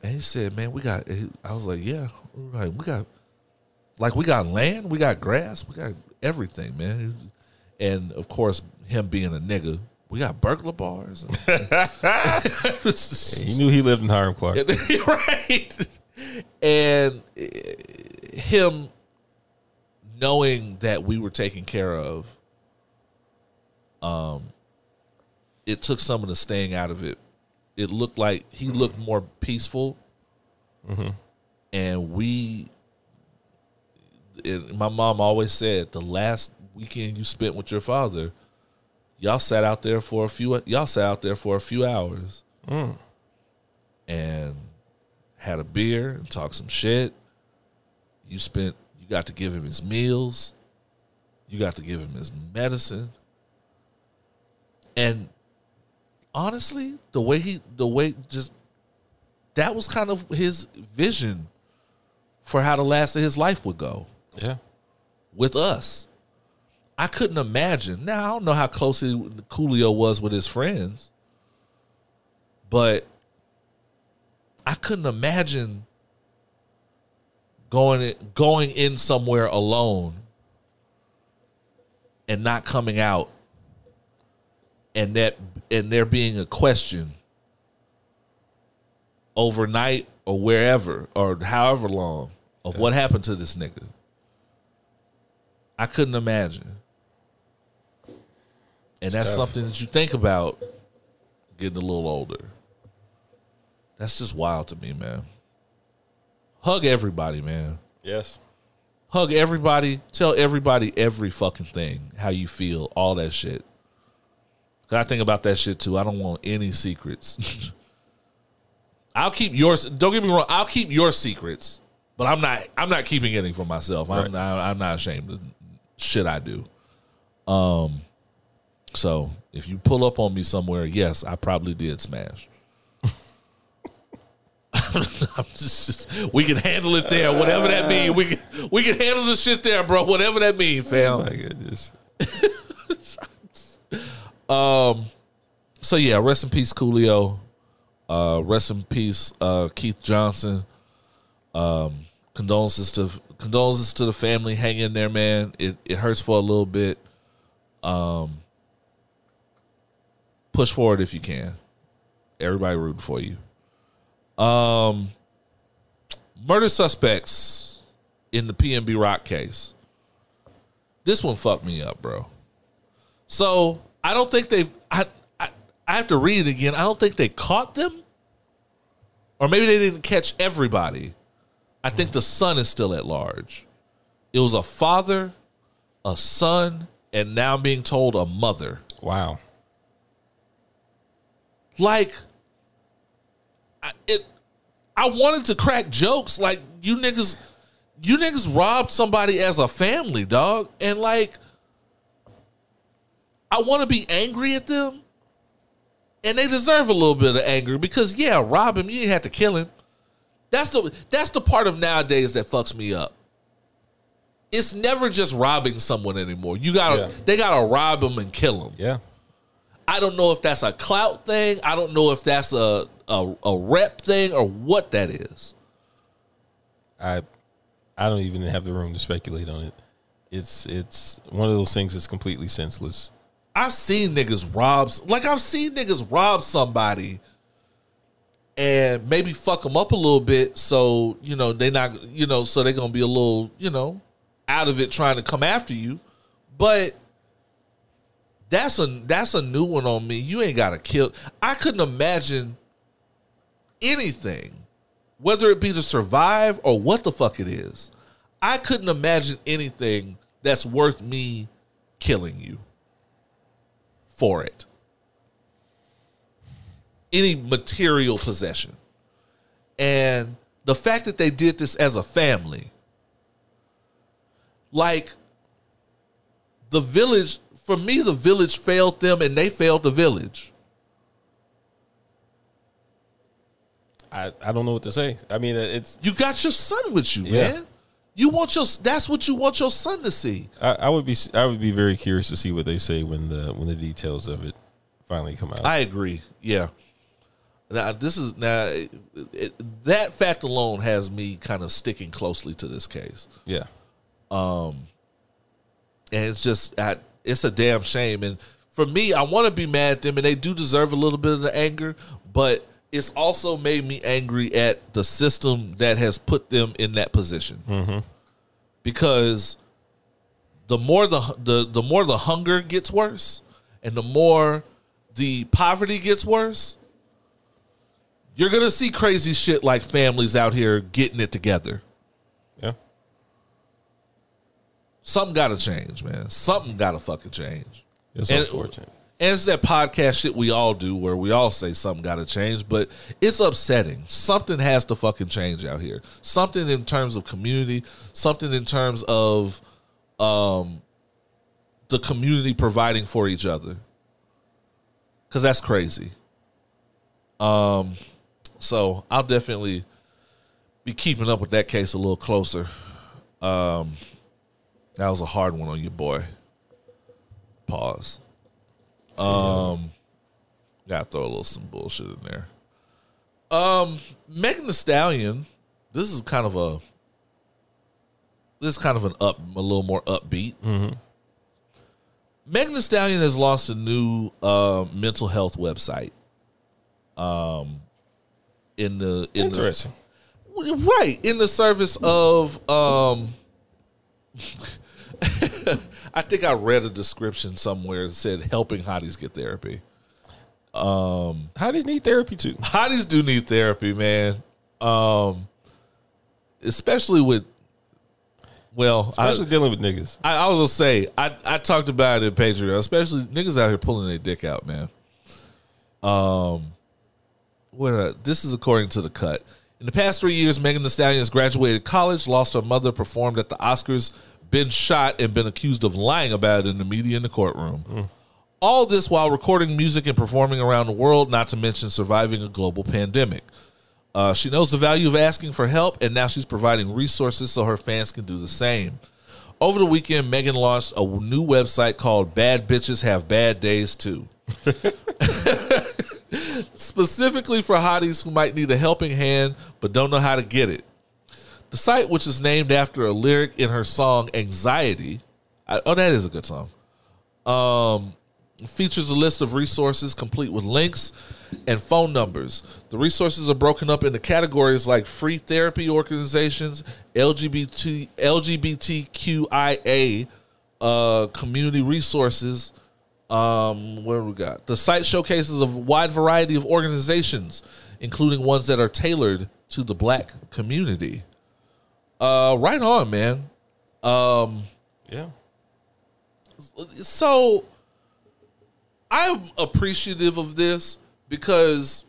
And he said man we got i was like yeah like we got Like we got land, we got grass, we got everything, man. And of course, him being a nigga, we got burglar bars. He knew he lived in Hiram Clark. right. And eh, him knowing that we were taken care of, um, it took some of the staying out of it. It looked like he mm-hmm. looked more peaceful, mm-hmm. and we. It, my mom always said the last weekend you spent with your father, y'all sat out there for a few. Y'all sat out there for a few hours mm. and had a beer and talked some shit. You spent you got to give him his meals. You got to give him his medicine. And honestly, the way he the way just that was kind of his vision for how the last of his life would go Yeah. with us. I couldn't imagine. Now I don't know how close he, Coolio was with his friends, but I couldn't imagine going going in somewhere alone and not coming out, and that and there being a question overnight or wherever or however long of what happened to this nigga. I couldn't imagine. And that's tough. something that you think about getting a little older. That's just wild to me, man. Hug everybody, man. Yes. Hug everybody. Tell everybody every fucking thing, how you feel, all that shit. 'Cause I think about that shit too. I don't want any secrets. I'll keep yours. Don't get me wrong. I'll keep your secrets, but I'm not. I'm not keeping any for myself. I'm not. I'm not ashamed of shit I do. Um. So if you pull up on me somewhere, yes, I probably did smash. I'm just, we can handle it there, whatever that means. We can we can handle the shit there, bro. Whatever that means, fam. Oh My goodness. So yeah, rest in peace, Coolio. Uh, rest in peace, uh, Keith Johnson. Um, condolences to condolences to the family. Hang in there, man. It it hurts for a little bit. Um, push forward if you can. Everybody rooting for you. Um, murder suspects in the PNB Rock case. This one fucked me up, bro. So I don't think they. I, I I have to read it again. I don't think they caught them, or maybe they didn't catch everybody. I think the son is still at large. It was a father, a son, and now I'm being told a mother. Wow. Like, I, it. I wanted to crack jokes like you niggas, you niggas robbed somebody as a family, dog, and like, I want to be angry at them, and they deserve a little bit of anger because yeah, rob him, you didn't have to kill him. That's the that's the part of nowadays that fucks me up. It's never just robbing someone anymore. You gotta Yeah. they gotta rob them and kill them. Yeah. I don't know if that's a clout thing. I don't know if that's a a, a rep thing or what that is. I I don't even have the room to speculate on it. It's it's one of those things that's completely senseless. I've seen niggas rob, like I've seen niggas rob somebody, and maybe fuck them up a little bit, so you know they not, you know, so they're gonna be a little, you know, out of it trying to come after you, but. That's a that's a new one on me. You ain't gotta kill. I couldn't imagine anything, whether it be to survive or what the fuck it is. I couldn't imagine anything that's worth me killing you for it. Any material possession. And the fact that they did this as a family, like the village, for me, the village failed them and they failed the village. I, I don't know what to say. I mean, it's You got your son with you, Yeah. man. You want your that's what you want your son to see. I, I would be I would be very curious to see what they say when the when the details of it finally come out. I agree. Yeah. Now this is now it, it- that fact alone has me kind of sticking closely to this case. yeah. Um, and it's just I, it's a damn shame. And for me, I want to be mad at them, and they do deserve a little bit of the anger, but it's also made me angry at the system that has put them in that position. Mm-hmm. Because the more the, the the more the hunger gets worse, and the more the poverty gets worse, you're gonna see crazy shit like families out here getting it together. Yeah. Something gotta change, man. Something gotta fucking change. It's And- unfortunate. And it's that podcast shit we all do where we all say something got to change, but it's upsetting. Something has to fucking change out here. Something in terms of community, something in terms of um the community providing for each other. Cuz that's crazy. Um so I'll definitely be keeping up with that case a little closer. Um that was a hard one on you, boy. Pause. Um, gotta throw a little some bullshit in there. Um, Megan Thee Stallion. This is kind of a. This is kind of an up, a little more upbeat. Mm-hmm. Megan Thee Stallion has launched a new uh, mental health website. Um, in the in the Interesting. right in the service of um I think I read a description somewhere that said helping hotties get therapy. How does need therapy too? Hotties do need therapy, man. Um especially with well, I, Especially dealing with niggas. I, I was gonna say I, I talked about it in Patreon, especially niggas out here pulling their dick out, man. Um, what? uh, this is according to the cut. In the past three years, Megan Thee Stallion has graduated college, lost her mother, performed at the Oscars, been shot, and been accused of lying about it in the media in the courtroom. All this while recording music and performing around the world, not to mention surviving a global pandemic. Uh, she knows the value of asking for help, and now she's providing resources so her fans can do the same. Over the weekend, Megan launched a new website called Bad Bitches Have Bad Days Too. Specifically for hotties who might need a helping hand but don't know how to get it. The site, which is named after a lyric in her song Anxiety, I, oh, that is a good song, um, features a list of resources complete with links and phone numbers. The resources are broken up into categories like free therapy organizations, LGBT, LGBTQIA uh, community resources. Um, where we got the site showcases a wide variety of organizations, including ones that are tailored to the black community. Uh, right on, man. Um, Yeah. so I'm appreciative of this because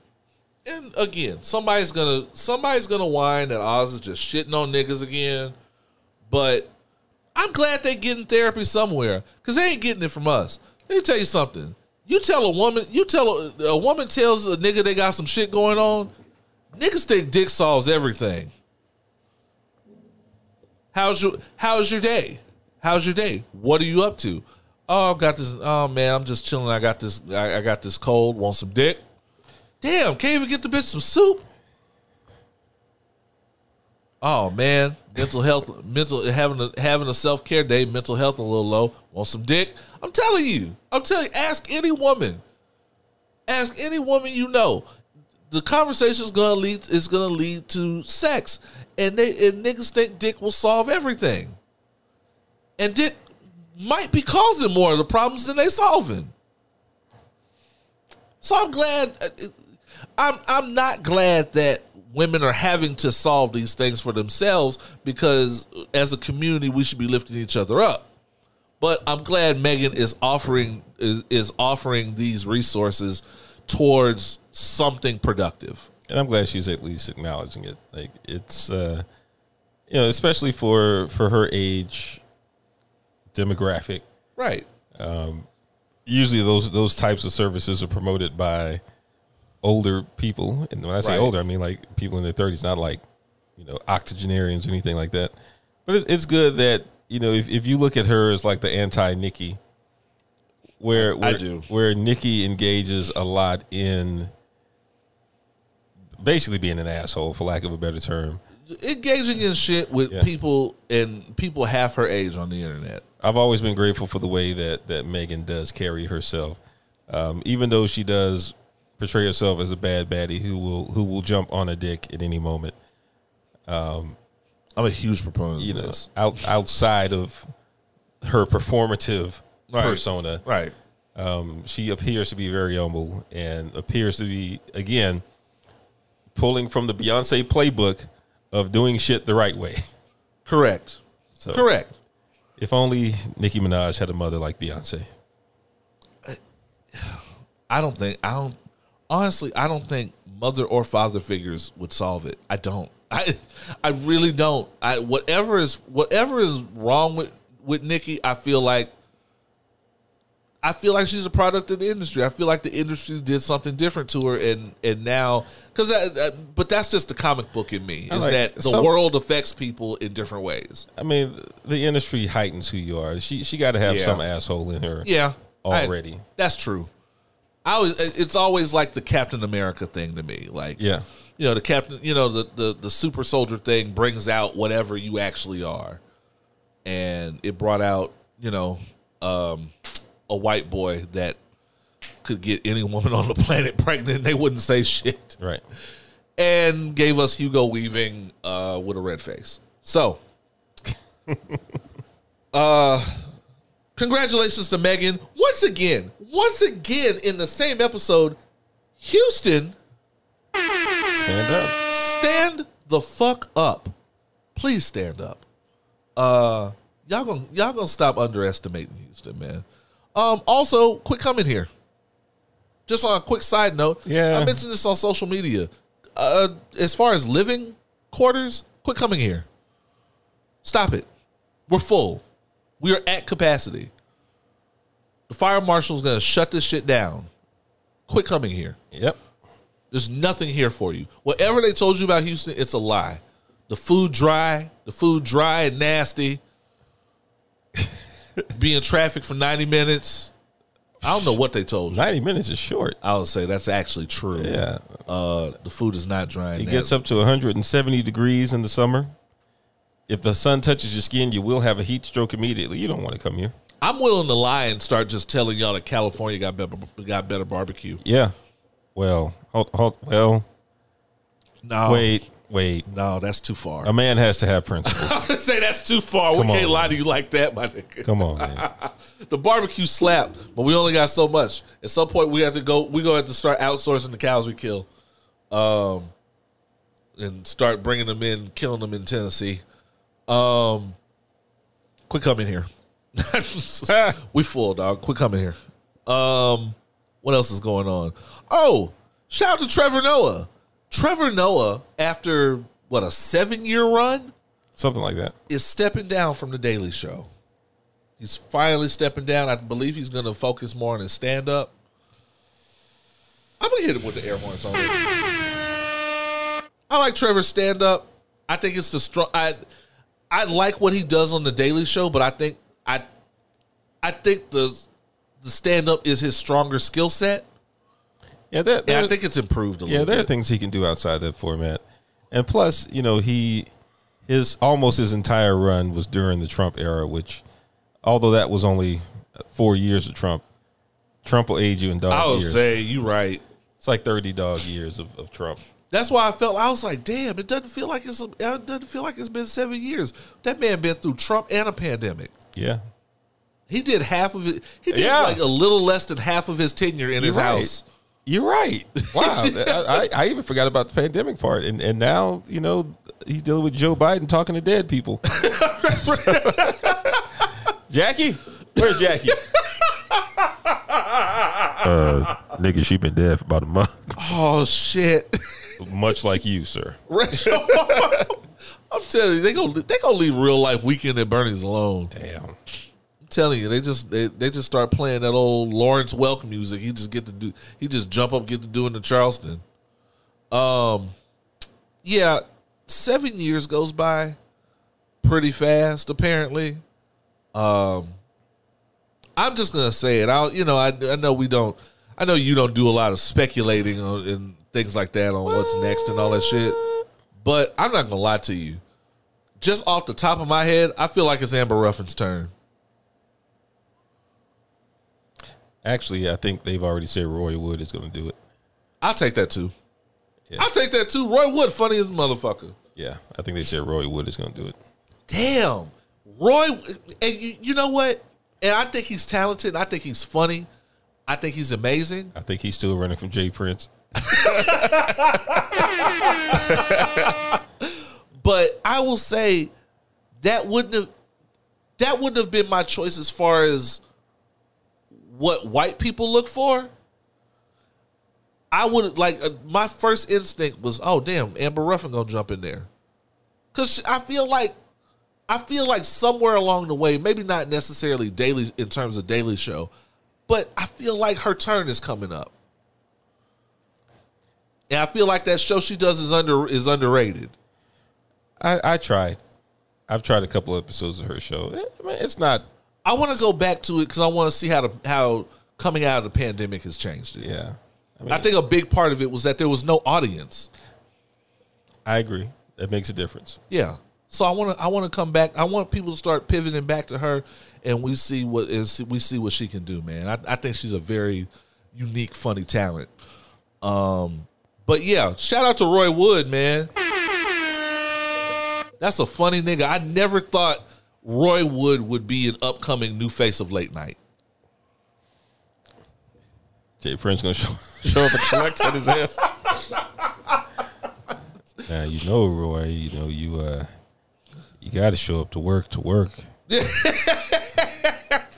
and again, somebody's gonna somebody's gonna whine that Oz is just shitting on niggas again. But I'm glad they're getting therapy somewhere because they ain't getting it from us. Let me tell you something. You tell a woman, you tell a, a woman tells a nigga they got some shit going on. Niggas think dick solves everything. How's your How's your day? How's your day? What are you up to? Oh, I've got this. Oh man, I'm just chilling. I got this. I, I got this cold. Want some dick? Damn, can't even get the bitch some soup. Oh man, mental health, mental having a having a self care day, mental health a little low. Want some dick? I'm telling you. I'm telling you. Ask any woman. Ask any woman you know. The conversation is gonna lead is gonna lead to sex, and they and niggas think dick will solve everything, and dick might be causing more of the problems than they solving. So I'm glad. uh, I'm I'm not glad that women are having to solve these things for themselves because as a community we should be lifting each other up. But I'm glad Megan is offering is, is offering these resources towards something productive. and I'm glad she's at least acknowledging it. Like it's, uh, you know, especially for for her age demographic. Right. Um Usually, those those types of services are promoted by older people, and when I say Right. older, I mean like people in their 30s, not like you know octogenarians or anything like that. But it's, it's good that you know if, if you look at her as like the anti Nicki, where, where do. where Nicki engages a lot in basically being an asshole, for lack of a better term. engaging in shit with Yeah. people and people half her age on the internet. I've always been grateful for the way that that Megan does carry herself, um, even though she does portray herself as a bad baddie who will who will jump on a dick at any moment. I'm a huge proponent You of know, this. out outside of her performative Right. persona, Right. um, she appears to be very humble and appears to be again pulling from the Beyonce playbook of doing shit the right way. Correct. So, Correct. If only Nicki Minaj had a mother like Beyonce. I don't think I don't honestly I don't think mother or father figures would solve it. I don't. I I really don't. I whatever is whatever is wrong with with Nicki, I feel like I feel like she's a product of the industry. I feel like the industry did something different to her, and and now because but that's just the comic book in me is like- that the world affects people in different ways. I mean, the industry heightens who you are. She she got to have Yeah. some asshole in her. Yeah, I- already. that's true. I always it's always like the Captain America thing to me. Like Yeah. you know the captain you know the, the the super soldier thing brings out whatever you actually are and it brought out you know um a white boy that could get any woman on the planet pregnant and they wouldn't say shit Right. and gave us hugo weaving uh with a red face so uh congratulations to megan once again once again in the same episode houston Stand up. stand the fuck up. Please stand up. Uh y'all gonna y'all gonna stop underestimating Houston, man. Um also, quick comment here. Just on a quick side note, Yeah. I mentioned this on social media. Uh as far as living quarters, quit coming here. Stop it. We're full. We are at capacity. The fire marshal's gonna shut this shit down. Quit coming here. Yep. There's nothing here for you. Whatever they told you about Houston, it's a lie. The food dry, the food dry and nasty. Be in traffic for 90 minutes. I don't know what they told you. 90 minutes is short. I would say that's actually true. Yeah. Uh, the food is not dry. And It gets up to 170 degrees in the summer. If the sun touches your skin, you will have a heat stroke immediately. You don't want to come here. I'm willing to lie and start just telling y'all that California got better, got better barbecue. Yeah. Well, hold, hold, well, No, wait, wait. no, that's too far. A man has to have principles. I'm gonna say that's too far. Come we can't on, lie to you like that, my nigga. Come on, man. the barbecue slapped, but we only got so much. At some point, we have to go. We gonna have to start outsourcing the cows we kill, um, and start bringing them in, killing them in Tennessee. Um, quit coming here. we full dog. Quit coming here. Um, what else is going on? Oh, shout out to Trevor Noah. Trevor Noah, after what a seven year run, Something like that. is stepping down from the Daily Show. He's finally stepping down. I believe he's going to focus more on his stand up. I'm going to hit him with the air horns on. I like Trevor's stand up. I think it's the strong. I I like what he does on the Daily Show, but I think I I think the the stand up is his stronger skill set, Yeah, I think it's improved a yeah, little Yeah, there are things he can do outside that format. And plus, you know, he his almost his entire run was during the Trump era, which although that was only four years of Trump, Trump will age you in dog years. I would years. say you're right. it's like thirty dog years of, of Trump. That's why I felt I was like, damn, it doesn't feel like it's it doesn't feel like it's been seven years. That man been through Trump and a pandemic. Yeah. He did half of it. He did Yeah. like a little less than half of his tenure in his You're right. house. You're right. Wow. I, I, I even forgot about the pandemic part. And and now, you know, he's dealing with Joe Biden talking to dead people. Jackie? Where's Jackie? uh, nigga, she been dead for about a month. Oh shit! Much like you, sir. I'm telling you, they gonna they gonna leave real life weekend at Bernie's alone. Damn. Telling you, they just they, they just start playing that old Lawrence Welk music. He just get to do he just jump up get to do in the Charleston. Um, yeah, seven years goes by pretty fast. Apparently, um, I'm just gonna say it. I'll you know I I know we don't. I know you don't do a lot of speculating on, and things like that on what's next and all that shit. But I'm not gonna lie to you. Just off the top of my head, I feel like it's Amber Ruffin's turn. Actually, I think they've already said Roy Wood is going to do it. I'll take that too. Yeah. I'll take that too. Roy Wood, funny as a motherfucker. Yeah, I think they said Roy Wood is going to do it. Damn, Roy. And you, you know what? And I think he's talented. I think he's funny. I think he's amazing. I think he's still running from Jay Prince. But I will say that wouldn't have that wouldn't have been my choice as far as what white people look for. I would like uh, my first instinct was, oh damn, Amber Ruffin gonna jump in there, because I feel like I feel like somewhere along the way, maybe not necessarily daily in terms of daily show, but I feel like her turn is coming up, and I feel like that show she does is under is underrated. I, I tried. I've tried a couple episodes of her show. Eh, I mean, it's not. I want to go back to it because I want to see how the how coming out of the pandemic has changed it. Yeah, I, mean, I think a big part of it was that there was no audience. I agree. That makes a difference. Yeah. So I want to I want to come back. I want people to start pivoting back to her, and we see what and see, we see what she can do, man. I, I think she's a very unique, funny talent. Um, but yeah, shout out to Roy Wood, man. That's a funny nigga. I never thought Roy Wood would be an upcoming new face of late night. Jay Prince gonna show, show up and collect on his ass. now you know, Roy. You know you. uh You got to show up to work to work.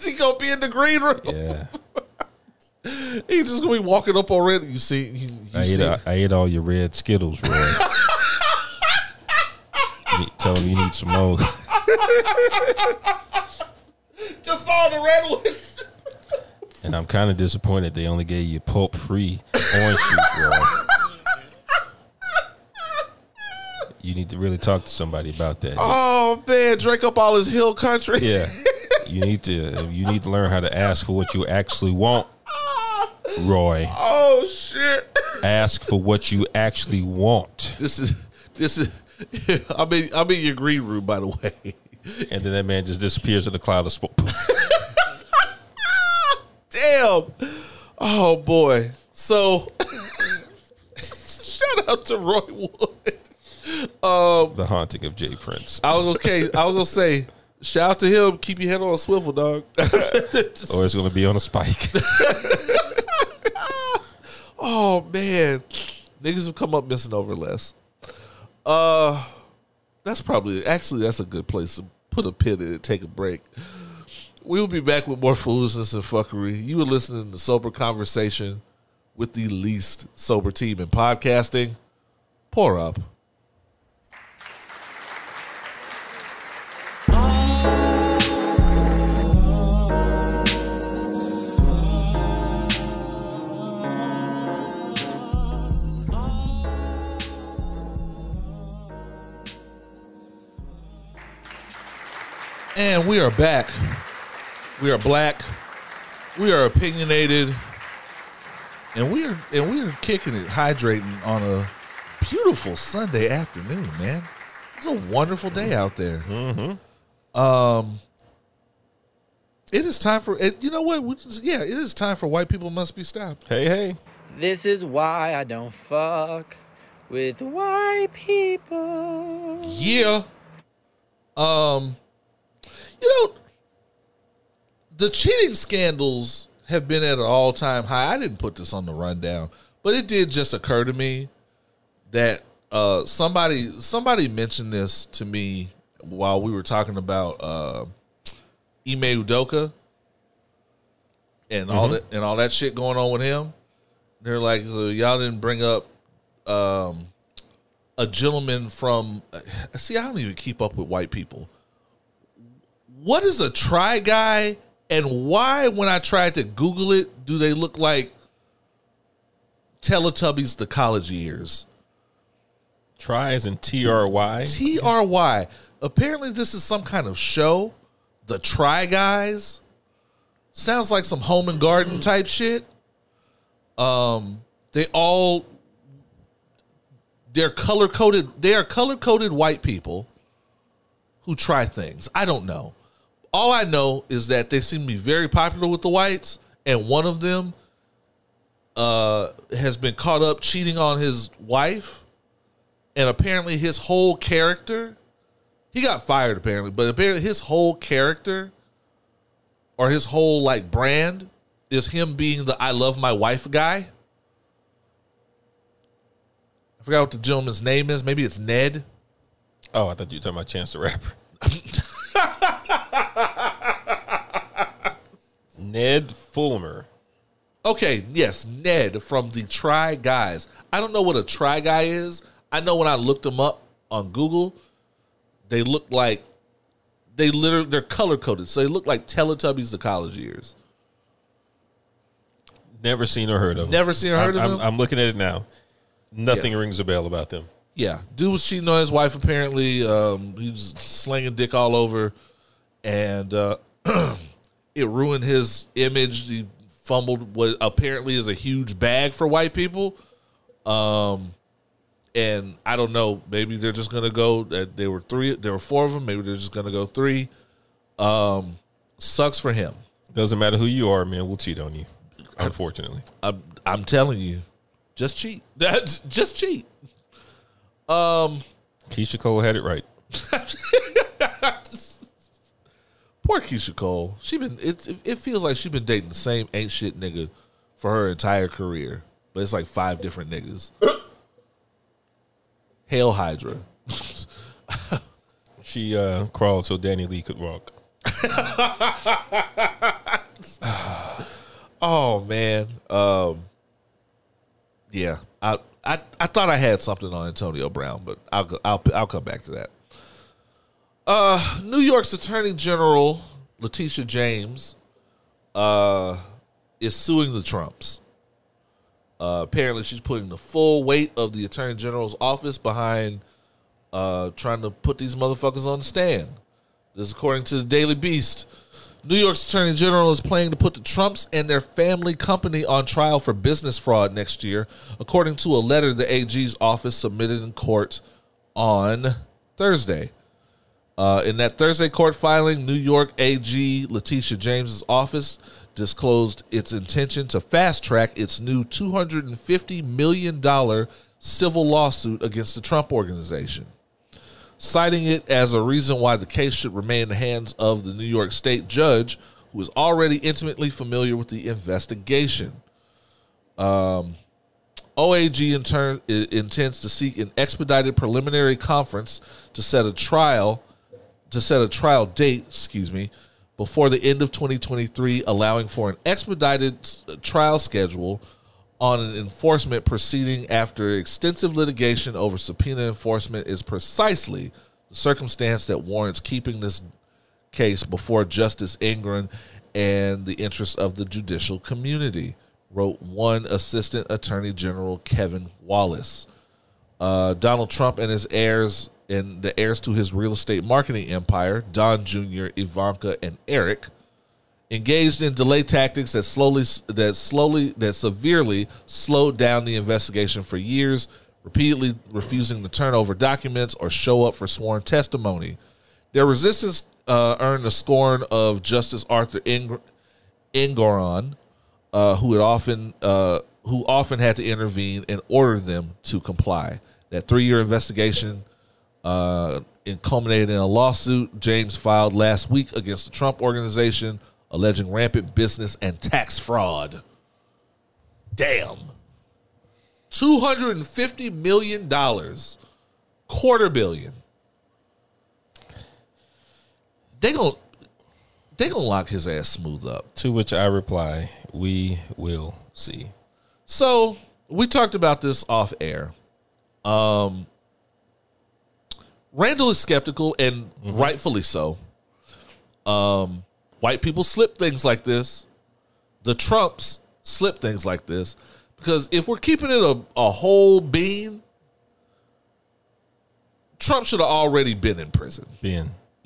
He gonna be in the green room. Yeah, He just gonna be walking up already. You see, you, you I ate. see. I ate all your red Skittles, Roy. You need- Tell him you need some more. just all the red ones. And I'm kind of disappointed they only gave you pulp free orange juice, Roy. You need to really talk to somebody about that. Oh man, drink up all his hill country. Yeah. You need to you need to learn how to ask for what you actually want, Roy. Oh shit. Ask for what you actually want. This is this is. I'm in I'm in your green room, by the way. And then that man just disappears in the cloud of smoke. Damn. Oh boy. So shout out to Roy Wood. Um, the haunting of Jay Prince. I was okay. I was gonna say, shout out to him. Keep your head on a swivel, dog. Or it's gonna be on a spike. Oh man, niggas have come up missing over less. Uh, that's probably actually that's a good place to put a pin in. Take a break. We will be back with more foolishness and fuckery. You were listening to Sober Conversation with the least sober team in podcasting. Pour up. And we are back. We are black. We are opinionated. And we are and we are kicking it, hydrating on a beautiful Sunday afternoon, man. It's a wonderful day out there. Um it is time for it, you know what? Just- Yeah, it is time for white people must be stopped. hey, hey. This is why I don't fuck with white people. Yeah. Um you know the cheating scandals have been at an all-time high. I didn't put this on the rundown, but it did just occur to me that uh somebody somebody mentioned this to me while we were talking about uh Ime Udoka and all that and all that shit going on with him. They're like, so y'all didn't bring up um a gentleman from see i don't even keep up with white people what is a try guy and why when i tried to google it do they look like teletubbies the college years Tries and try, T R Y. t-r-y apparently this is some kind of show the try guys sounds like some home and garden type shit um they all they're color coded. They are color coded white people who try things. I don't know. All I know is that they seem to be very popular with the whites, and one of them uh, has been caught up cheating on his wife, and apparently his whole character. He got fired apparently, but apparently his whole character or his whole like brand is him being the I love my wife guy. I forgot what the gentleman's name is. Maybe it's Ned. Oh, I thought you were talking about Chance the Rapper. Ned Fulmer. Okay, yes, Ned from the Try Guys. I don't know what a Try Guy is. I know when I looked them up on Google, they look like they literally they're color coded, so they look like Teletubbies the college years. Never seen or heard of. 'em. Never seen or heard I'm, of I'm, them? I'm looking at it now. Nothing rings a bell about them. Yeah, dude was cheating on his wife. Apparently, um, he was slinging dick all over, and uh, it ruined his image. He fumbled what apparently is a huge bag for white people. Um, and I don't know. Maybe they're just gonna go. That there were three. There were four of them. Maybe they're just gonna go three. Um, sucks for him. Doesn't matter who you are, man. We'll cheat on you. Unfortunately, I'm, I'm telling you, just cheat. Just cheat. Um, Keyshia Cole had it right. Poor Keyshia Cole. She been it. It feels like she been dating the same ain't shit nigga for her entire career, but it's like five different niggas. Hail Hydra. She uh, crawled so DaniLeigh could walk. Oh man. Um. Yeah, I I I thought I had something on Antonio Brown, but I'll I'll I'll come back to that. Uh, New York's Attorney General Letitia James, uh, is suing the Trumps. Uh, apparently, she's putting the full weight of the Attorney General's office behind uh, trying to put these motherfuckers on the stand. This is according to the Daily Beast. New York's Attorney General is planning to put the Trumps and their family company on trial for business fraud next year, according to a letter the AG's office submitted in court on Thursday. Uh, in that Thursday court filing, New York AG Letitia James's office disclosed its intention to fast track its new $250 million civil lawsuit against the Trump organization citing it as a reason why the case should remain in the hands of the New York State judge, who is already intimately familiar with the investigation. Um, OAG in turn intends to seek an expedited preliminary conference to set a trial to set a trial date, excuse me, before the end of 2023, allowing for an expedited trial schedule on an enforcement proceeding after extensive litigation over subpoena enforcement is precisely the circumstance that warrants keeping this case before Justice Engoron and the interests of the judicial community, wrote one Assistant Attorney General Kevin Wallace. Uh, Donald Trump and his heirs and the heirs to his real estate marketing empire, Don Jr., Ivanka, and Eric, engaged in delay tactics that slowly that slowly that severely slowed down the investigation for years, repeatedly refusing to turn over documents or show up for sworn testimony. Their resistance uh, earned the scorn of Justice Arthur Ing- uh, who had often uh, who often had to intervene and order them to comply. That three-year investigation uh, culminated in a lawsuit James filed last week against the Trump organization, alleging rampant business and tax fraud. Damn. $250 million. Quarter billion. They gon' they gonna lock his ass smooth up. To which I reply, we will see. So we talked about this off air. Um, Randle is skeptical, and rightfully so. Um, white people slip things like this. The Trumps slip things like this because if we're keeping it a, a whole bean, Trump should have already been in prison. Ben.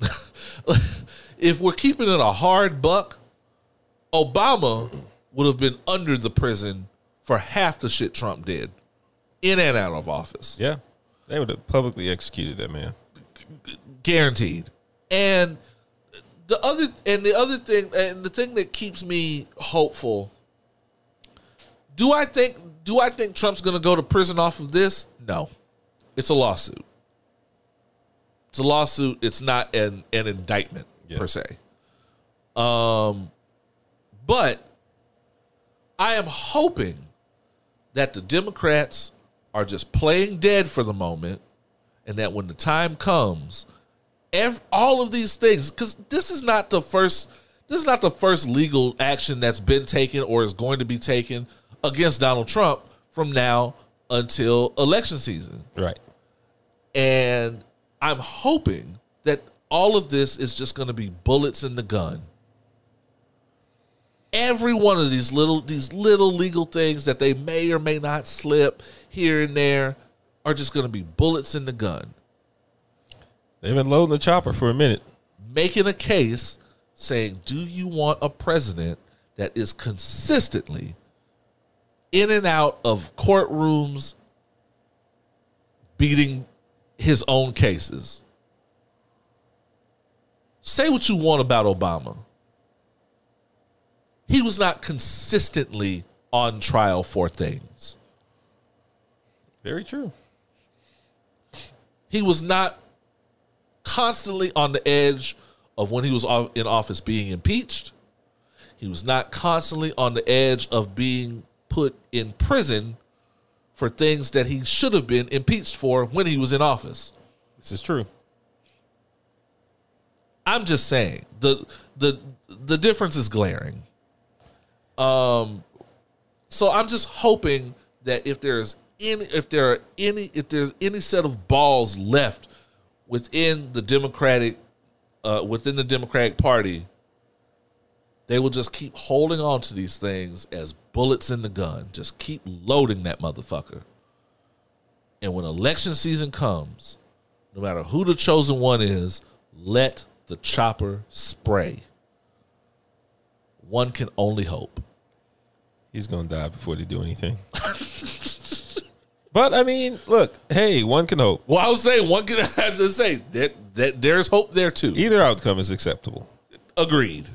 if we're keeping it a hard buck, Obama would have been under the prison for half the shit Trump did in and out of office. Yeah. They would have publicly executed that man. guaranteed. And the other and the other thing and the thing that keeps me hopeful. Do I think do I think Trump's going to go to prison off of this? No. It's a lawsuit. It's a lawsuit. It's not an an indictment Yeah. per se. Um but I am hoping that the Democrats are just playing dead for the moment and that when the time comes, ev- all of these things, because this is not the first, this is not the first legal action that's been taken or is going to be taken against Donald Trump from now until election season. Right. And I'm hoping that all of this is just going to be bullets in the gun. Every one of these little these little legal things that they may or may not slip here and there are just going to be bullets in the gun. They've been loading the chopper for a minute. Making a case saying, "Do you want a president that is consistently in and out of courtrooms beating his own cases?" Say what you want about Obama. He was not consistently on trial for things. Very true. He was not constantly on the edge of when he was in office being impeached. He was not constantly on the edge of being put in prison for things that he should have been impeached for when he was in office. This is true. I'm just saying the the the difference is glaring. Um, so I'm just hoping that if there's any if there are any if there's any set of balls left within the Democratic uh, within the Democratic Party, they will just keep holding on to these things as bullets in the gun. Just keep loading that motherfucker. And when election season comes, no matter who the chosen one is, let the chopper spray. One can only hope. He's gonna die before they do anything. but I mean, look, hey, one can hope. Well, I was saying one can I just say that that there's hope there too. Either outcome is acceptable. Agreed.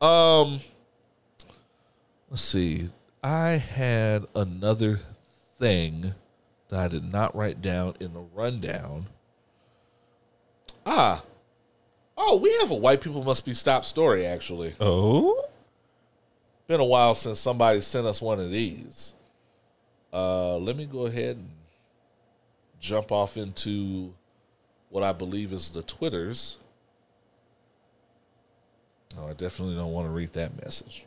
Um let's see. I had another thing that I did not write down in the rundown. Ah. Oh, we have a white people must be stopped story actually. Oh, Been a while since somebody sent us one of these. Uh let me go ahead and jump off into what I believe is the Twitters. No, I definitely don't want to read that message.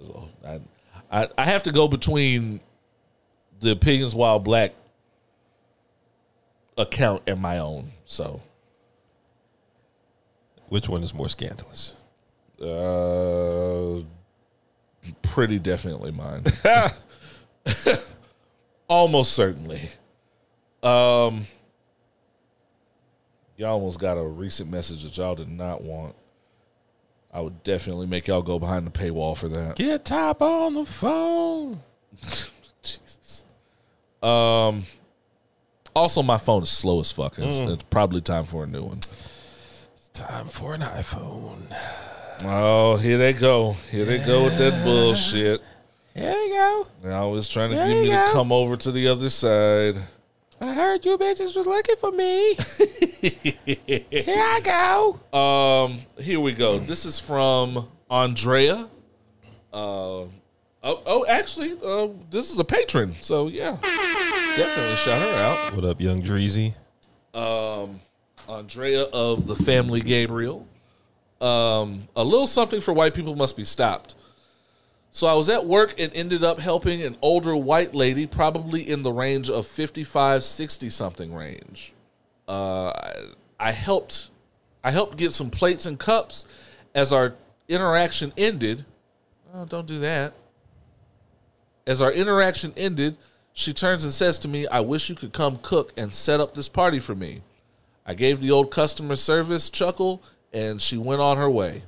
So I, I, I have to go between the opinions while black account and my own. So which one is more scandalous? uh, pretty definitely mine. almost certainly. Um, y'all almost got a recent message that y'all did not want. I would definitely make y'all go behind the paywall for that. Get top on the phone. Jesus. Um. Also, my phone is slow as fuck. It's, it's probably time for a new one. It's time for an iPhone. Oh, here they go. Here they go with that bullshit. Here you go. They're always trying to There get you me to come over to the other side. I heard you bitches was looking for me. Here I go. Um, here we go. This is from Andrea. Uh, oh, oh, actually, uh, this is a patron. So yeah, definitely shout her out. What up, young Dreezy? Um, Andrea of the Family Gabriel. Um, a little something for white people must be stopped. So I was at work and ended up helping an older white lady, probably in the range of 55, 60 something range. Uh, I, helped I helped get some plates and cups as our interaction ended. Oh, don't do that. As our interaction ended, she turns and says to me, I wish you could come cook and set up this party for me. I gave the old customer service chuckle and she went on her way.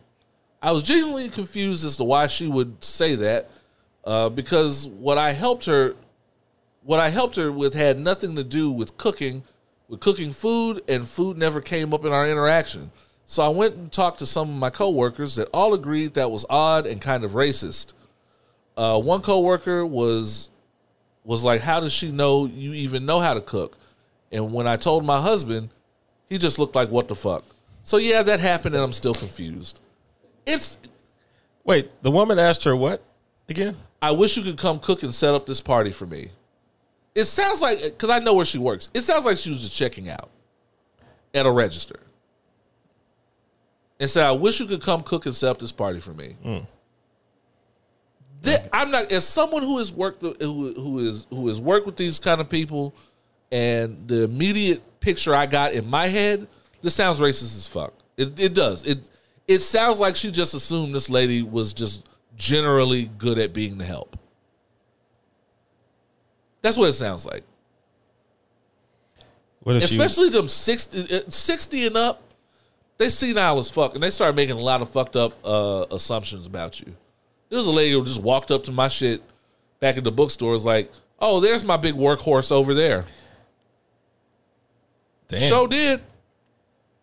I was genuinely confused as to why she would say that uh, because what I helped her what I helped her with had nothing to do with cooking, with cooking food, and food never came up in our interaction. So I went and talked to some of my coworkers that all agreed that was odd and kind of racist. Uh, one coworker was was like, "How does she know you even know how to cook?" And when I told my husband, he just looked like, "What the fuck?" So yeah, that happened, and I'm still confused. It's Wait, the woman asked her what again? I wish you could come cook and set up this party for me. It sounds like because I know where she works. It sounds like she was just checking out at a register and said, "I wish you could come cook and set up this party for me." Hmm. Thi- I'm not as someone who has worked who who is who has worked with these kind of people, and the immediate picture I got in my head, this sounds racist as fuck. It it does. It it sounds like she just assumed this lady was just generally good at being the help. That's what it sounds like. What if she- Especially them 60, uh, 60 and up, they senile as fuck, and they start making a lot of fucked up uh, assumptions about you. There was a lady who just walked up to my shit back in the bookstore, was like, "Oh, there's my big workhorse over there." damn, So did.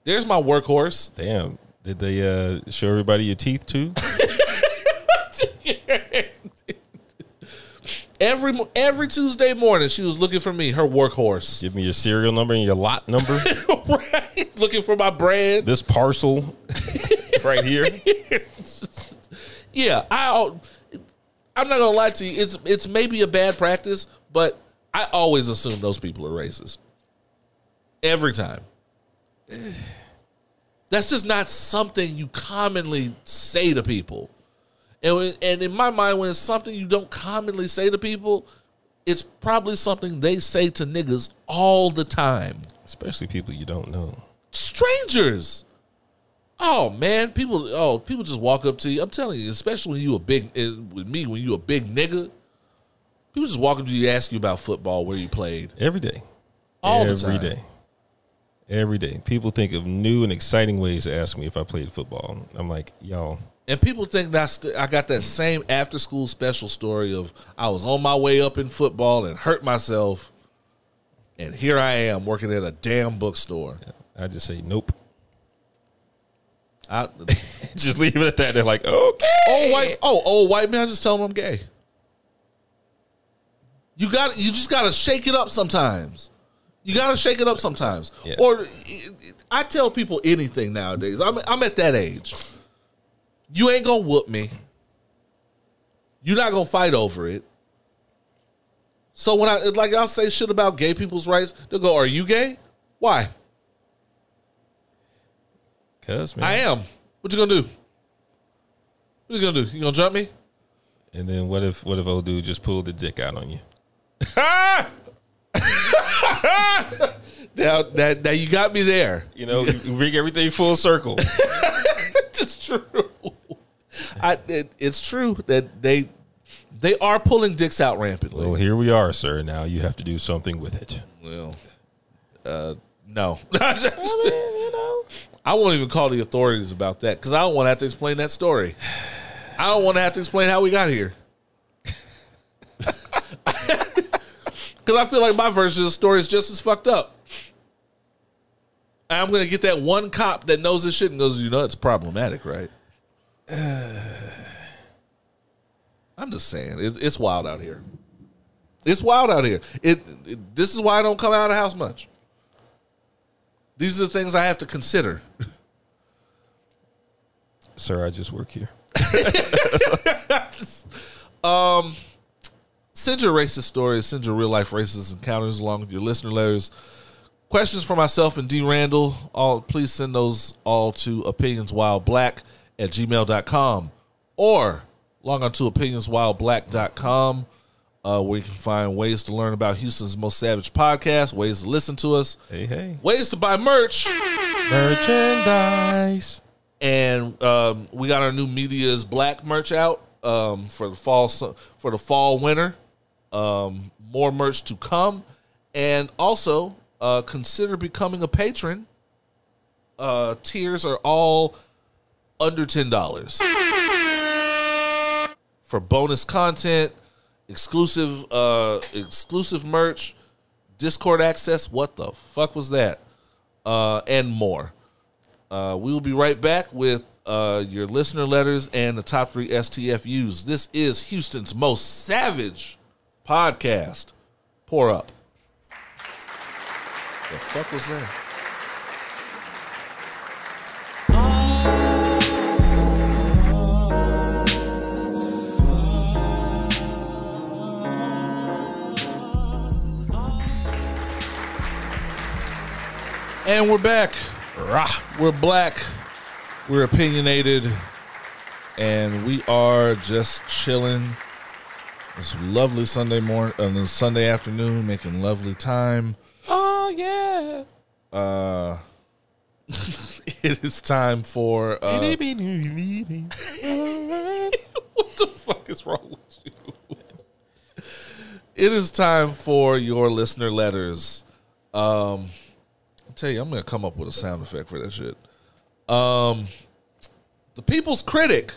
There's my workhorse. damn. Did they uh, show everybody your teeth too? Every every Tuesday morning, she was looking for me, her workhorse, Give me your serial number and your lot number. right? Looking for my bread. this parcel right here. Yeah, I. I'm not gonna lie to you. It's it's maybe a bad practice, but I always assume those people are racist. Every time. That's just not something you commonly say to people. And when, and in my mind, when it's something you don't commonly say to people, it's probably something they say to niggas all the time Especially people you don't know. strangers. Oh man, people. Oh, people just walk up to you. I'm telling you, especially when you a big eh, with me, when you a big nigga, people just walk up to you, ask you about football, where you played. Every day. All the time. day. Every day. People think of new and exciting ways to ask me if I played football. I'm like, y'all, And people think that's I got that same after school special story of I was on my way up in football and hurt myself, and here I am working at a damn bookstore. I just say nope. I, just leave it at that. They're like, okay. Oh white oh old white man, just tell them I'm gay. You got you just gotta shake it up sometimes. You gotta shake it up sometimes. Yeah. Or I tell people anything nowadays. I'm I'm at that age. You ain't gonna whoop me. You're not gonna fight over it. So when I like I'll say shit about gay people's rights, they'll go, Are you gay? Why? Cuz, man. I am. What you gonna do? What you gonna do? You gonna jump me? And then what if what if old dude just pulled the dick out on you? Now, that now you got me there. You know, you bring everything full circle. It's true. I it, it's true that they they are pulling dicks out rampantly. well, here we are, sir. Now you have to do something with it. Well, uh, no. I won't even call the authorities about that because I don't want to have to explain that story. I don't want to have to explain how we got here. Because I feel like my version of the story is just as fucked up. I'm going to get that one cop that knows this shit and goes, you know, it's problematic, right? I'm just saying, it, it's wild out here. It's wild out here. It, it. This is why I don't come out of the house much. These are the things I have to consider. Sir, I just work here. Um, Send your racist stories, send your real life racist encounters along with your listener letters. Questions for myself and D. Randle, all please send those all to opinionswhileblack at gmail.com or log on to opinionswhileblack.com uh, where you can find ways to learn about Houston's most savage podcast, ways to listen to us, Hey, hey. ways to buy merch. Merchandise. and um, we got our new Media's black merch out um, for the fall for the fall winter. Um, more merch to come, and also uh, consider becoming a patron. Uh, tiers are all under ten dollars for bonus content. exclusive uh exclusive merch, Discord access. What the fuck was that? Uh, and more. Uh, we will be right back with uh, your listener letters and the top three STFUs. This is Houston's most savage podcast. Pour up. The fuck was that? And we're back. Rah. We're black. We're opinionated. And we are just chilling. This lovely Sunday morning, uh, this Sunday afternoon, making lovely time. Oh yeah. Uh, it is time for. Uh, what the fuck is wrong with you? It is time for your listener letters. Um, I'll tell you, I'm gonna come up with a sound effect for that shit. Um, the People's Critic.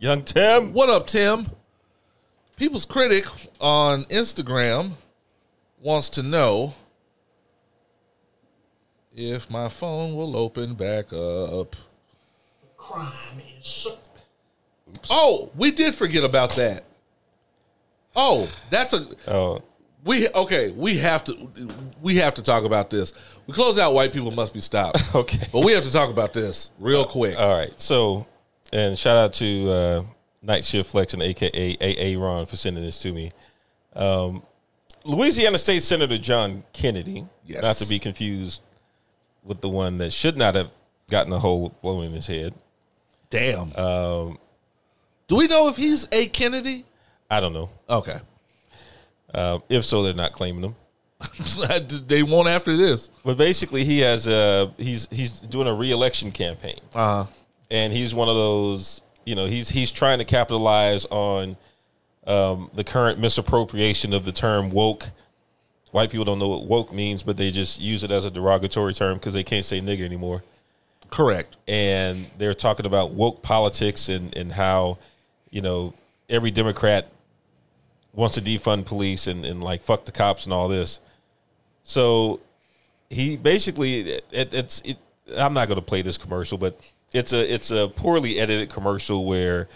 Young Tim. What up, Tim? People's Critic on Instagram wants to know if my phone will open back up. crime is Oh, we did forget about that. Oh, that's a Oh, we okay. We have to we have to talk about this. We close out. White people must be stopped. okay. But we have to talk about this real quick. All right. So, and shout out to uh, Night Shift Flex and AKA AA Ron for sending this to me. Um, Louisiana State Senator John Kennedy, Yes. not to be confused with the one that should not have gotten a hole blown in his head. Damn. Um, Do we know if he's a Kennedy? I don't know. Okay. Uh, if so, they're not claiming him. they won't after this. But basically, he has a he's he's doing a reelection campaign. Uh and he's one of those you know he's he's trying to capitalize on um, the current misappropriation of the term woke. White people don't know what woke means but they just use it as a derogatory term because they can't say nigger anymore. Correct. and they're talking about woke politics and and how you know every democrat wants to defund police and, and like fuck the cops and all this. So he basically it, it's it, I'm not going to play this commercial, but it's a it's a poorly edited commercial where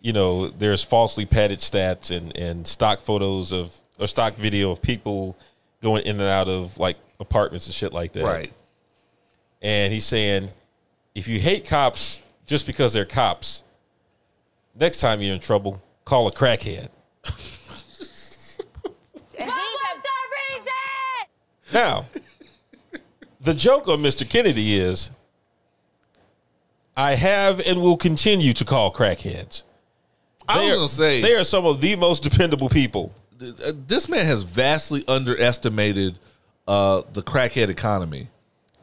you know there's falsely padded stats and and stock photos of or stock video of people going in and out of like apartments and shit like that. Right. And he's saying if you hate cops just because they're cops, next time you're in trouble, call a crackhead. Now, the joke on Mr. Kennedy is I have and will continue to call crackheads. I was are- gonna say they are some of the most dependable people. uh, this man has vastly underestimated uh, the crackhead economy.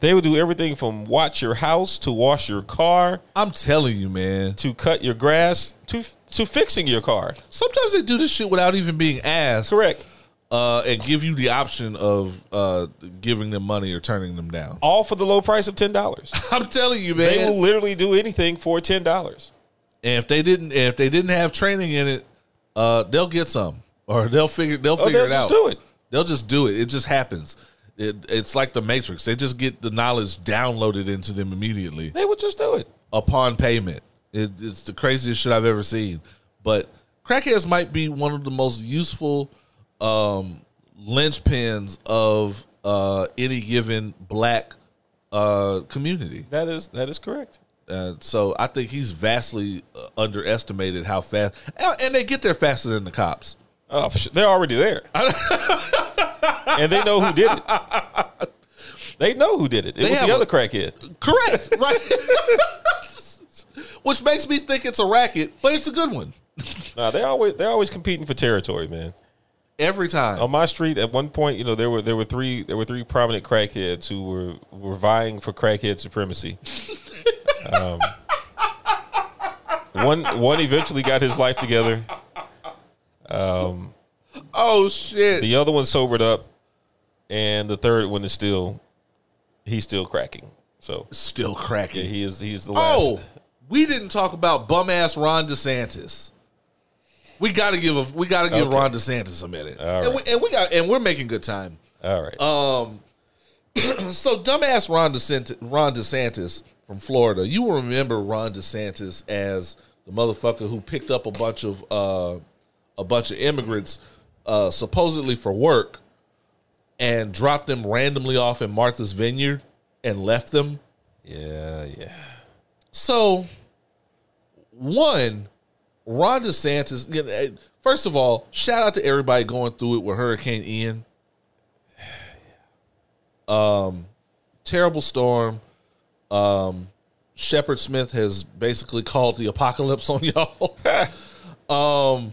They would do everything from watch your house to wash your car I'm telling you, man. to cut your grass to to fixing your car. Sometimes they do this shit without even being asked, Correct. Uh, and give you the option of uh, giving them money or turning them down. All for the low price of ten dollars. I'm telling you, man. They will literally do anything for ten dollars. and if they didn't, if they didn't have training in it, uh, they'll get some, or they'll figure they'll figure Oh, figure they'll it just out. do it. They'll just do it. It just happens. It, it's like the Matrix. They just get the knowledge downloaded into them immediately They would just do it. upon payment. It, it's the craziest shit I've ever seen. But crackheads might be one of the most useful um, linchpins of uh, any given black uh, community. That is that is correct. Uh, so I think he's vastly uh, underestimated how fast, and, and they get there faster than the cops. Oh, they're already there, and they know who did it. They know who did it. It They was the a- other crackhead. Correct, right? Which makes me think it's a racket, but it's a good one Nah, they always they're always competing for territory, man. Every time. On my street, at one point, you know, there were there were three there were three prominent crackheads who were were vying for crackhead supremacy. um, one one eventually got his life together. oh shit! The other one sobered up, and the third one is still he's still cracking. So Still yeah, cracking. he is he's the last. oh, we didn't talk about bum ass Ron DeSantis. We got to give a we got to give Okay. Ron DeSantis a minute, and, we, and we got and we're making good time. All right. Um, so dumbass Ron DeSantis, Ron DeSantis from Florida. You will remember Ron DeSantis as the motherfucker who picked up a bunch of uh, a bunch of immigrants, uh, supposedly for work, and dropped them randomly off in Martha's Vineyard and left them. yeah, yeah. So, one, Ron DeSantis. eh, First of all, shout out to everybody going through it with Hurricane Ian. Um, terrible storm. Um, Shepard Smith has basically called the apocalypse on y'all. um,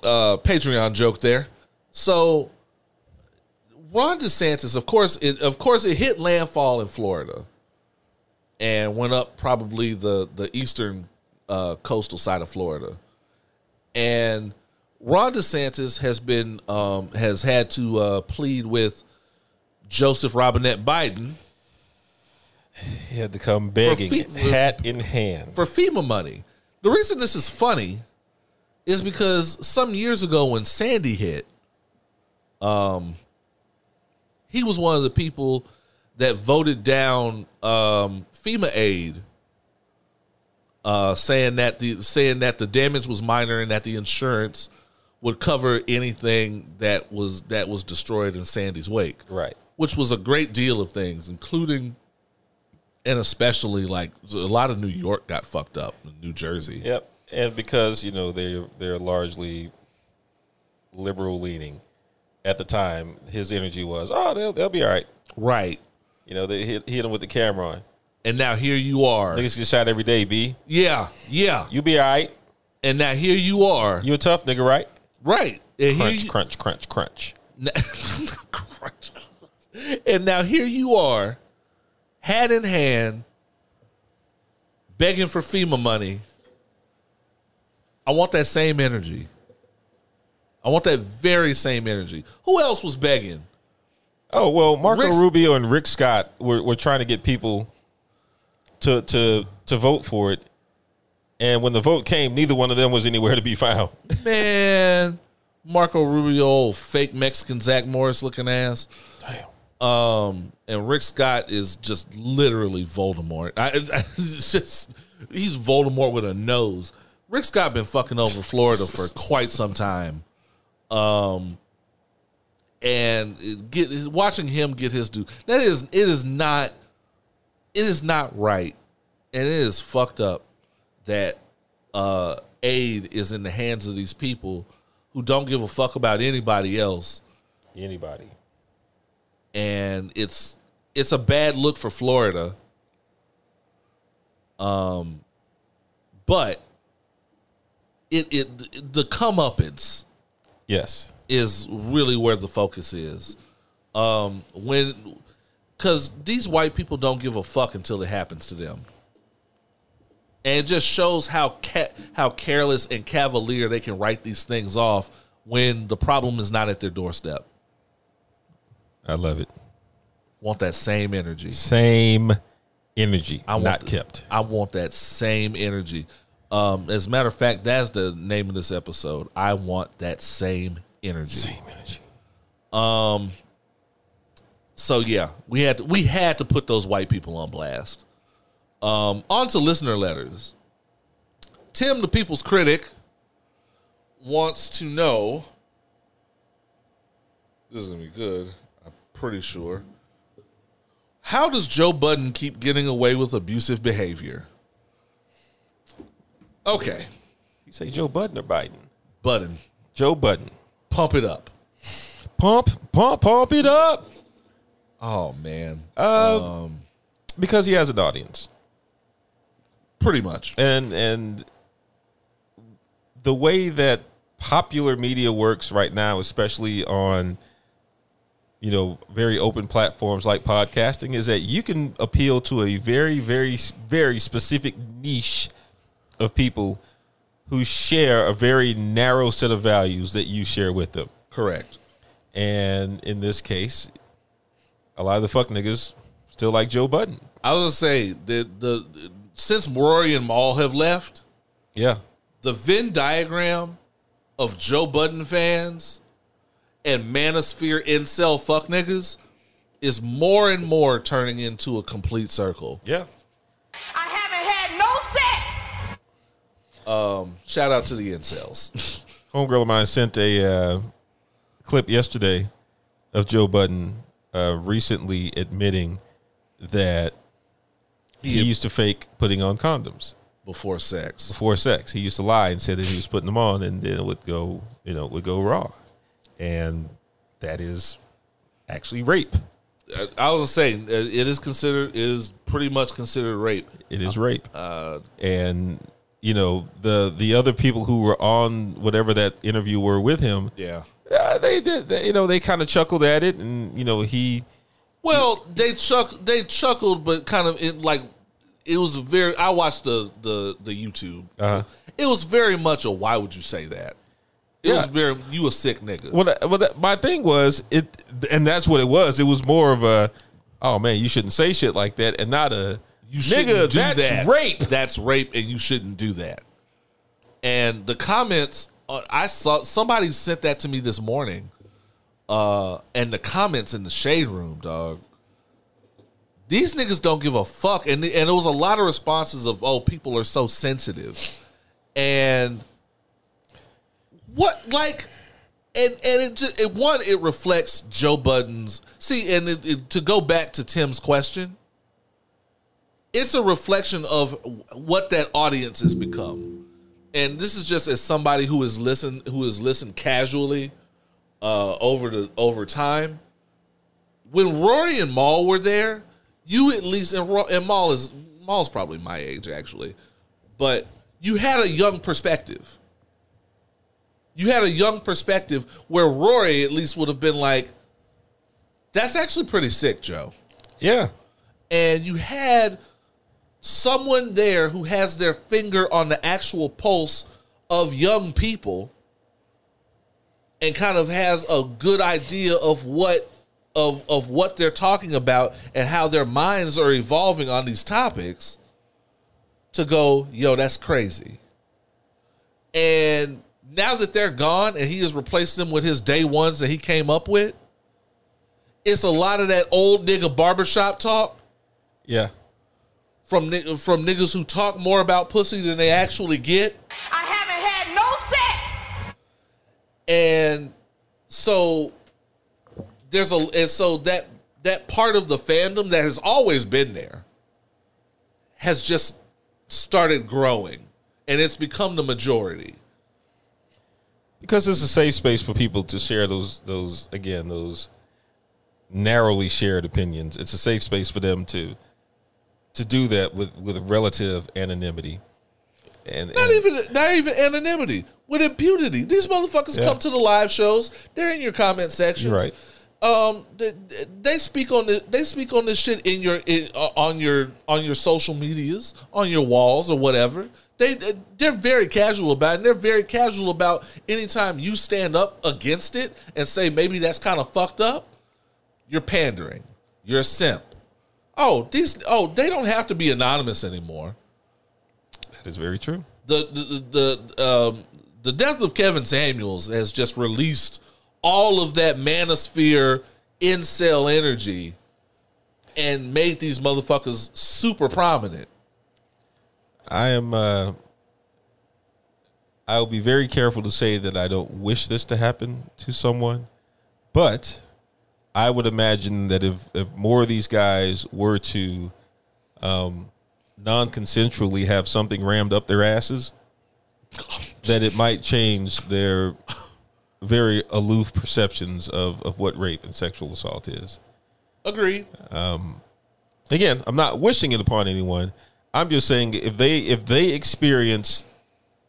uh, Patreon joke there. So, Ron DeSantis, of course, it of course it hit landfall in Florida and went up probably the the eastern uh, coastal side of Florida. And Ron DeSantis has been um, has had to uh, plead with Joseph Robinette Biden He had to come begging, hat in hand. for FEMA money. The reason this is funny is because some years ago when Sandy hit, um, he was one of the people that voted down um, FEMA aid, uh, saying that the saying that the damage was minor and that the insurance would cover anything that was that was destroyed in Sandy's wake Right. which was a great deal of things, including and especially like a lot of New York got fucked up, New Jersey. Yep. And because, you know, they're they're largely liberal leaning at the time, his energy was, oh, they'll they'll be all right. Right. You know, they hit hit him with the camera on. And now here you are. Niggas get shot every day, B. Yeah, yeah. You be all right. And now here you are. You a tough nigga, right? right. And Crunch, you, crunch, crunch, crunch. Crunch. and now here you are, hat in hand, begging for FEMA money. I want that same energy. I want that very same energy. Who else was begging? Oh well, Marco Rick's- Rubio and Rick Scott were, were trying to get people to to to vote for it, and when the vote came, neither one of them was anywhere to be found. Man, Marco Rubio, fake Mexican Zach Morris looking ass. Damn. Um, and Rick Scott is just literally Voldemort. I, I just he's Voldemort with a nose. Rick Scott been fucking over Florida for quite some time. Um, and get watching him get his due. That is, it is not, it is not right, and it is fucked up that uh aid is in the hands of these people who don't give a fuck about anybody else Anybody? and it's it's a bad look for Florida. Um, but it it the comeuppance Yes. is really where the focus is. Um, when because these white people don't give a fuck until it happens to them, and it just shows how ca- how careless and cavalier they can write these things off when the problem is not at their doorstep. I love it. Want that same energy. Same energy, I want not th- kept. I want that same energy. Um, as a matter of fact, that's the name of this episode. I want that same energy. Same energy. Um. So yeah, we had to, we had to put those white people on blast. Um, on to listener letters. Tim, the people's critic, wants to know. This is gonna be good. I'm pretty sure. How does Joe Budden keep getting away with abusive behavior? Okay, You say Joe Budden or Biden? Budden, Joe Budden. pump it up. Pump, pump, pump it up. Oh man, Um, because he has an audience, pretty much. and and the way that popular media works right now, especially on you know very open platforms like podcasting, is that you can appeal to a very, very, very specific niche of people who share a very narrow set of values that you share with them. Correct. And in this case, a lot of the fuck niggas still like Joe Budden. I was gonna say the the since Rory and Mal have left, Yeah. the Venn diagram of Joe Budden fans and Manosphere incel fuck niggas is more and more turning into a complete circle. Yeah. I haven't had no sex. Um, Shout out to the incels. Homegirl of mine sent a uh, clip yesterday of Joe Budden uh, recently admitting that he He- used to fake putting on condoms Before sex. before sex. He used to lie and say that he was putting them on, and then it would go, you know, it would go raw, and that is actually rape. I- I was saying uh, it is considered it is pretty much considered rape. It is rape. Uh, and you know the the other people who were on whatever that interview were with him, Yeah. Uh, they did. They, you know, they kind of chuckled at it, and you know he. Well, they chuck they chuckled, but kind of it like it was very. I watched the the the YouTube. Uh-huh. It was very much a why would you say that? It Yeah. was very you a sick nigga. Well, that, well, that, my thing was it, and that's what it was. It was more of a, oh man, you shouldn't say shit like that, and not a you nigga. do that's that. rape. That's rape, and you shouldn't do that. And the comments, I saw somebody sent that to me this morning, uh, and the comments in the shade room, dog. These niggas don't give a fuck, and and there was a lot of responses of, "Oh, people are so sensitive," and what like and and it just it one it reflects Joe Budden's see and it, it- to go back to Tim's question it's a reflection of what that audience has become and this is just as somebody who has listened who has listened casually uh over the over time. When Rory and Mal were there you at least and, Ro- and Mal is Mal's probably my age actually but you had a young perspective. You had a young perspective where Rory at least would have been like, that's actually pretty sick, Joe. Yeah, And you had someone there who has their finger on the actual pulse of young people and kind of has a good idea of what of of what they're talking about and how their minds are evolving on these topics to go, yo, that's crazy. And now that they're gone and he has replaced them with his day ones that he came up with, it's a lot of that old nigga barbershop talk yeah, from from niggas who talk more about pussy than they actually get. I haven't had no sex. And so there's a and so that that part of the fandom that has always been there has just started growing and it's become the majority. because it's a safe space for people to share those those again those narrowly shared opinions. It's a safe space for them to to do that with with relative anonymity. And, Not and- even not even anonymity with impunity. These motherfuckers Yeah. come to the live shows. They're in your comment sections. Right. Um, they, they speak on the they speak on this shit in your in, uh, on your on your social medias, on your walls or whatever. They they're very casual about it. And they're very casual about anytime you stand up against it and say maybe that's kind of fucked up. You're pandering. You're a simp. Oh, these oh they don't have to be anonymous anymore that is very true. the the the um, the death of Kevin Samuels has just released all of that manosphere incel energy and made these motherfuckers super prominent. I am. Uh, I will be very careful to say that I don't wish this to happen to someone, but I would imagine that if if more of these guys were to um, non-consensually have something rammed up their asses, that it might change their very aloof perceptions of of what rape and sexual assault is Agreed. again, I'm not wishing it upon anyone. I'm just saying if they if they experience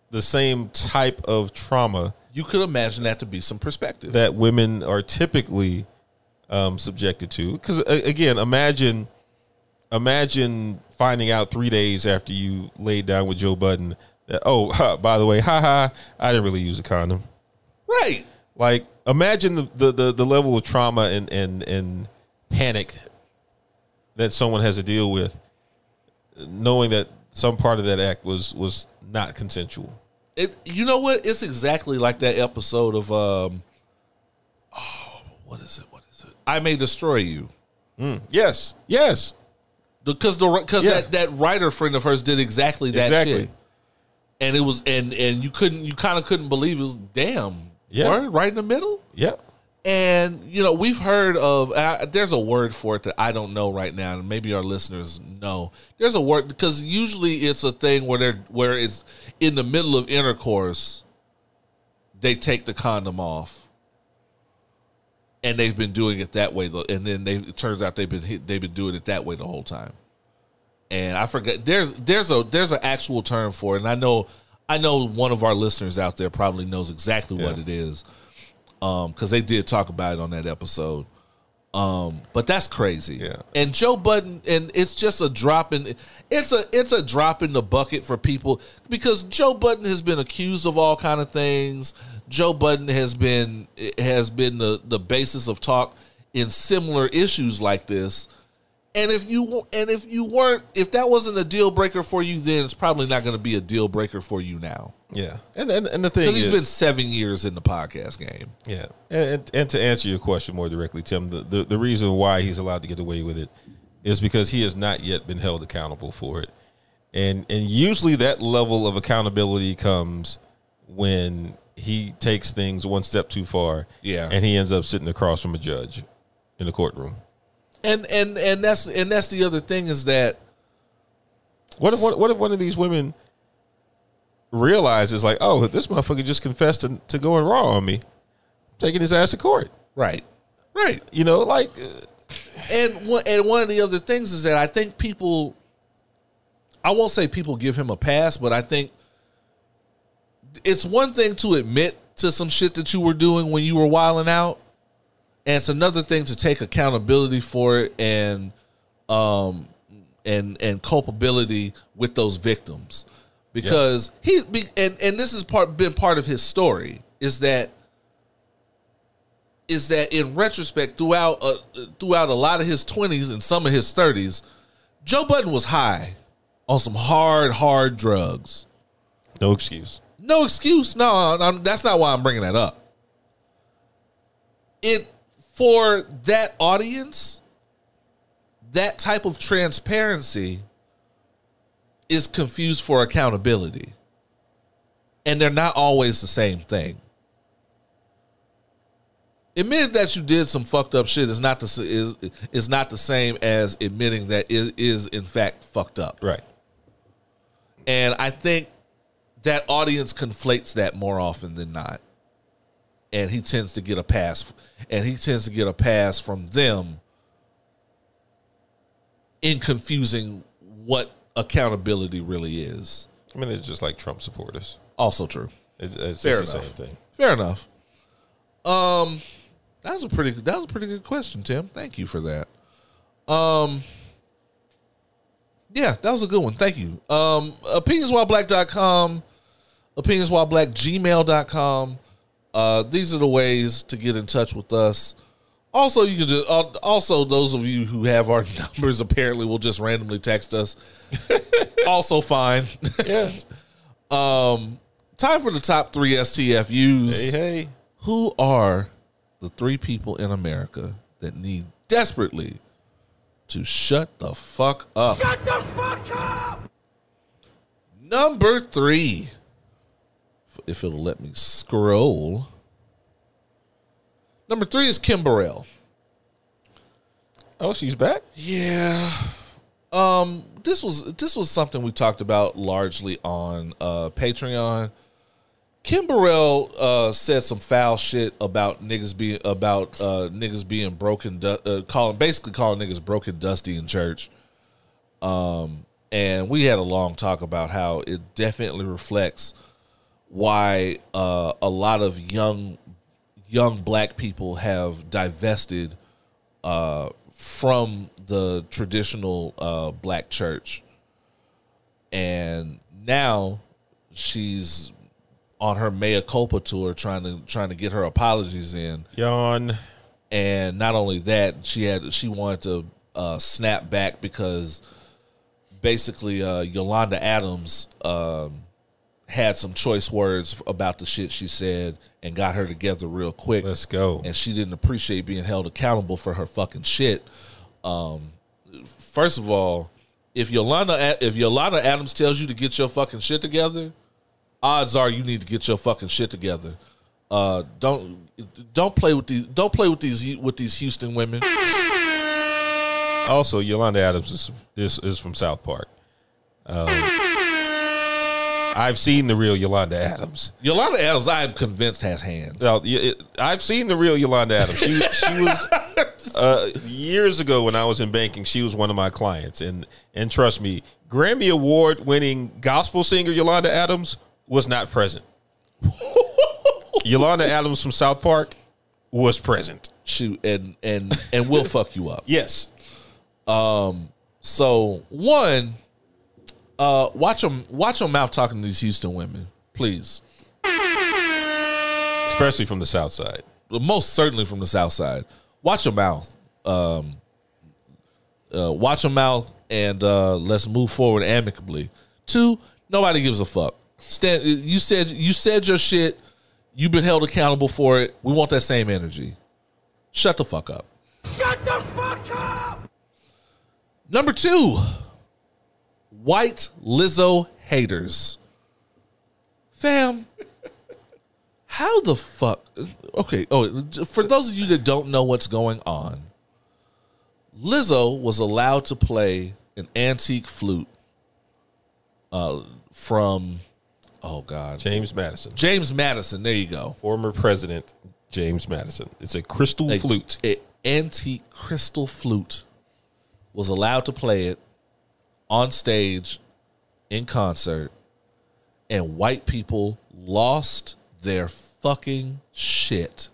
the same type of trauma You could imagine that to be some perspective. that women are typically um, subjected to, because again, imagine imagine finding out three days after you laid down with Joe Budden that oh ha, by the way, haha, I didn't really use a condom. right. Like imagine the, the, the, the level of trauma and, and, and panic that someone has to deal with knowing that some part of that act was was not consensual. It you know what? It's exactly like that episode of um oh what is it? What is it? I may destroy you. Yes, yes, Because the because Yeah. that, that writer friend of hers did exactly that Exactly. shit. And it was and and you couldn't you kind of couldn't believe it was damn Yeah. word right in the middle. yeah. And you know we've heard of uh, there's a word for it that I don't know right now, and maybe our listeners know. There's a word because usually it's a thing where they're where it's in the middle of intercourse, they take the condom off, and they've been doing it that way. And then they it turns out they've been hit- they've been doing it that way the whole time. And I forget there's there's a there's an actual term for it, and I know I know one of our listeners out there probably knows exactly what Yeah. it is um because they did talk about it on that episode um but that's crazy Yeah. and joe budden and it's just a drop in it's a it's a drop in the bucket for people because joe budden has been accused of all kind of things joe budden has been has been the the basis of talk in similar issues like this. And if you and if you weren't if that wasn't a deal breaker for you then it's probably not going to be a deal breaker for you now. Yeah, and and, and the thing because is, he's been seven years in the podcast game. Yeah, and, and and to answer your question more directly, Tim, the, the the reason why he's allowed to get away with it is because he has not yet been held accountable for it, and and usually that level of accountability comes when he takes things one step too far, Yeah. and he ends up sitting across from a judge in the courtroom. And and and that's and that's the other thing is that What if what, what if one of these women realizes like, oh, this motherfucker just confessed to, to going raw on me, taking his ass to court? right, right. You know, like uh, And one and one of the other things is that I think people, I won't say people give him a pass, but I think it's one thing to admit to some shit that you were doing when you were wilding out, and it's another thing to take accountability for it and um and and culpability with those victims. Because he be, and and this has part been part of his story is that is that in retrospect throughout uh, throughout a lot of his 20s and some of his 30s Joe Budden was high on some hard hard drugs. No excuse. No excuse? No I'm- that's not why I'm bringing that up. It for that audience that type of transparency is confused for accountability. And they're not always the same thing. Admitting that you did some fucked up shit is not the is is not the same as admitting that it is in fact fucked up. Right. and I think that audience conflates that more often than not. And he tends to get a pass and he tends to get a pass from them in confusing what accountability really is. I mean, it's just like Trump supporters. Also true. It's, it's Fair enough. same thing. Fair enough. Um that was a pretty that was a pretty good question, Tim. Thank you for that. Um yeah, that was a good one. Thank you. Um opinionswhileblack.com, opinionswhileblack.gmail.com. Uh these are the ways to get in touch with us. Also, you can just al- also those of you who have our numbers apparently will just randomly text us. also fine. Yeah. Um, time for the top three STFUs. hey, hey. Who are the three people in America that need desperately to shut the fuck up? Shut the fuck up! Number three. If it'll let me scroll. Number three is Kim Burrell. Oh, she's back. Yeah. Um this was this was something we talked about largely on uh Patreon. Kim Burrell uh said some foul shit about niggas being about uh niggas being broken du- uh, calling basically calling niggas broken dusty in church. Um and we had a long talk about how it definitely reflects why uh a lot of young young black people have divested uh, from the traditional uh, black church, and now she's on her mea culpa tour, trying to trying to get her apologies in. Yawn. And not only that, she had she wanted to uh, snap back because basically uh, Yolanda Adams um, had some choice words about the shit she said and got her together real quick. Let's go. And she didn't appreciate being held accountable for her fucking shit. Um, first of all, if Yolanda if Yolanda Adams tells you to get your fucking shit together, odds are you need to get your fucking shit together. Uh, don't don't play with these don't play with these with these Houston women. Also, Yolanda Adams is is, is from South Park. Um, I've seen the real Yolanda Adams. Yolanda Adams, I am convinced has hands. Now, it- I've seen the real Yolanda Adams. She she was uh, years ago when I was in banking. She was one of my clients, and and trust me, Grammy Award winning gospel singer Yolanda Adams was not present. Yolanda Adams from South Park was present. Shoot, and and and we'll fuck you up. Yes, Um. So one, uh, watch them watch them mouth talking to these Houston women, please. especially from the South Side. but Most certainly from the South Side. Watch your mouth. Um, uh, watch your mouth, and uh, let's move forward amicably. Two, nobody gives a fuck. Stand. You said you said your shit. You've been held accountable for it. We want that same energy. Shut the fuck up. Shut the fuck up! Number two, white Lizzo haters. Fam, how the fuck? Okay, oh, for those of you that don't know what's going on, Lizzo was allowed to play an antique flute uh, from, oh God, James Madison, James Madison. There you go. former president James Madison. It's a crystal a- flute. a antique crystal flute was allowed to play it on stage in concert and white people lost their fucking shit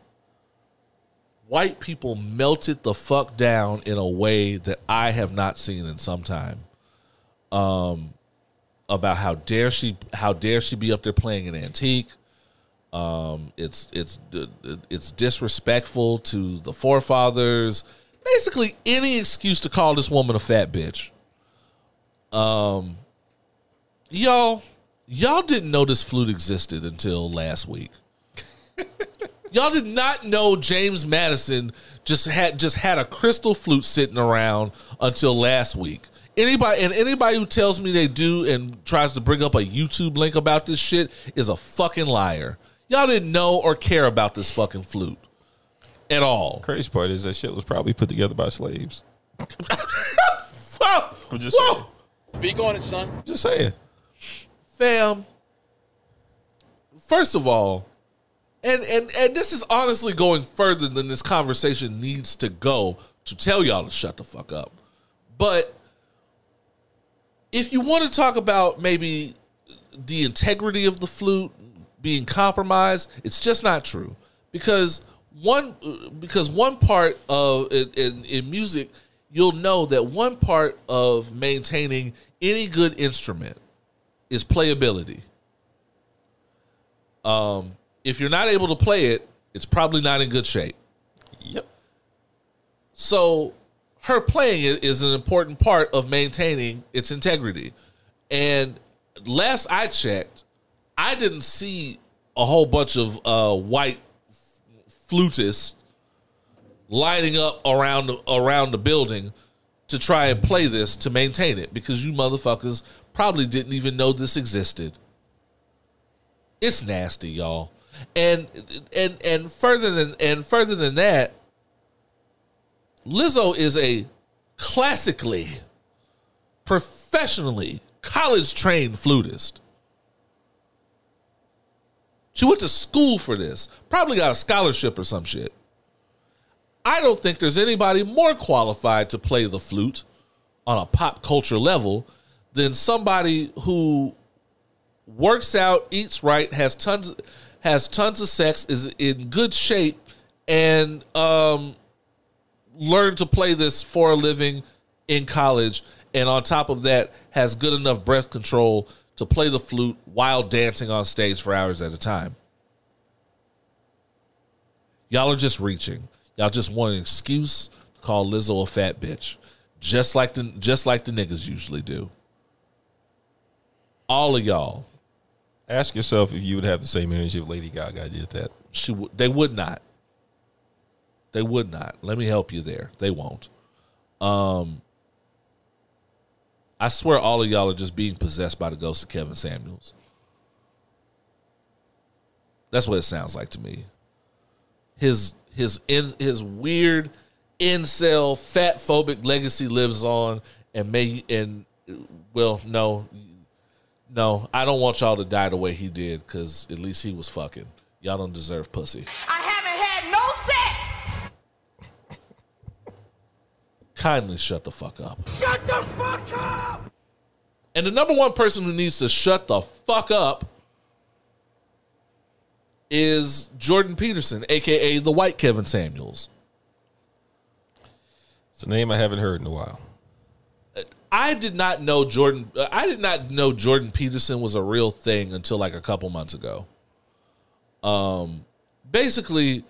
white people melted the fuck down in a way that i have not seen in some time um about how dare she how dare she be up there playing an antique um, it's it's it's disrespectful to the forefathers. Basically, any excuse to call this woman a fat bitch. Um, y'all, y'all didn't know this flute existed until last week. y'all did not know James Madison just had just had a crystal flute sitting around until last week. Anybody and anybody who tells me they do and tries to bring up a YouTube link about this shit is a fucking liar. Y'all didn't know or care about this fucking flute at all. Crazy part is that shit was probably put together by slaves. I'm just whoa, saying. Speak on it, son. Just saying. fam. First of all, and and and this is honestly going further than this conversation needs to go to tell y'all to shut the fuck up. But if you want to talk about maybe the integrity of the flute being compromised, it's just not true because one because one part of in, in, in music you'll know that one part of maintaining any good instrument is playability. Um, if you're not able to play it, it's probably not in good shape. Yep. So her playing it is an important part of maintaining its integrity. And last I checked, I didn't see a whole bunch of uh, white flutists lining up around around the building to try and play this to maintain it because you motherfuckers probably didn't even know this existed. It's nasty, y'all. And and and further than and further than that, Lizzo is a classically, professionally, college trained flutist. She went to school for this, probably got a scholarship or some shit. I don't think there's anybody more qualified to play the flute on a pop culture level than somebody who works out, eats right, has tons has tons of sex, is in good shape, and um, learned to play this for a living in college, and on top of that, has good enough breath control to play the flute while dancing on stage for hours at a time. Y'all are just reaching. Y'all just want an excuse to call Lizzo a fat bitch, just like the just like the niggas usually do. All of y'all, Ask yourself if you would have the same energy if Lady Gaga did that. She w- they would not. They would not. Let me help you there. They won't. Um I swear all of y'all are just being possessed by the ghost of Kevin Samuels. That's what it sounds like to me. His his in, his weird incel fat phobic legacy lives on and may and well no no I don't want y'all to die the way he did because at least he was fucking y'all don't deserve pussy I haven't had no sex. kindly shut the fuck up Shut the fuck up! and the number one person who needs to shut the fuck up is Jordan Peterson aka the white Kevin Samuels It's a name I haven't heard in a while. I did not know Jordan. uh, I did not know Jordan Peterson was a real thing until like a couple months ago. Um, basically,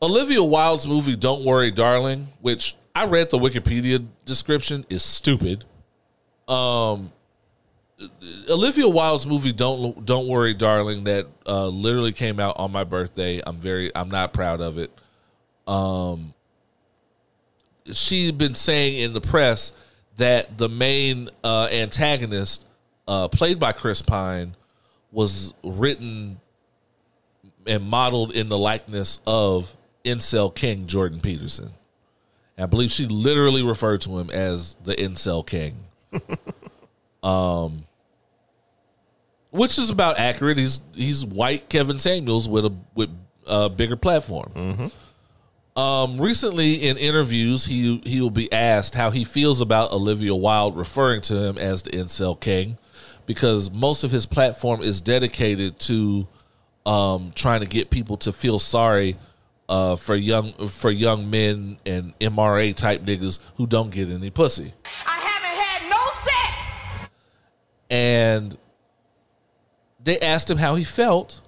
Olivia Wilde's movie "Don't Worry, Darling," which I read the Wikipedia description, is stupid. Um, Olivia Wilde's movie "Don't Don't Worry, Darling" that uh, literally came out on my birthday. I'm very. I'm not proud of it. Um, she'd been saying in the press that the main uh, antagonist, uh, played by Chris Pine, was written and modeled in the likeness of Incel King Jordan Peterson. I believe she literally referred to him as the Incel King. um, which is about accurate. He's he's white Kevin Samuels with a with a bigger platform. Um, recently in interviews, he he will be asked how he feels about Olivia Wilde referring to him as the incel king, because most of his platform is dedicated to um, trying to get people to feel sorry uh, for young for young men and MRA type niggas who don't get any pussy. I haven't had no sex. and they asked him how he felt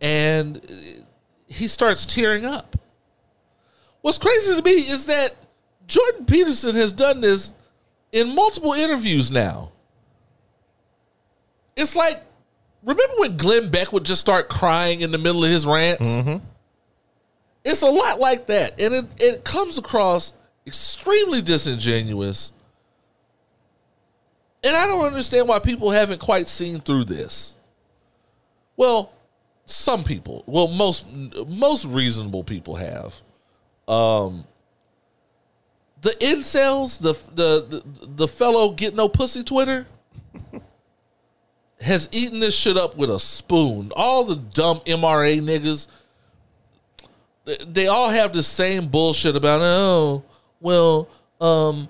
and he starts tearing up. What's crazy to me is that jordan peterson has done this in multiple interviews now. It's like remember when glenn beck would just start crying in the middle of his rants? Mm-hmm. It's a lot like that and it, it comes across extremely disingenuous and I don't understand why people haven't quite seen through this. Well, some people, well, most most reasonable people have. Um, the incels, the the the, the fellow get no pussy Twitter, has eaten this shit up with a spoon. All the dumb MRA niggas, they- all have the same bullshit about oh well um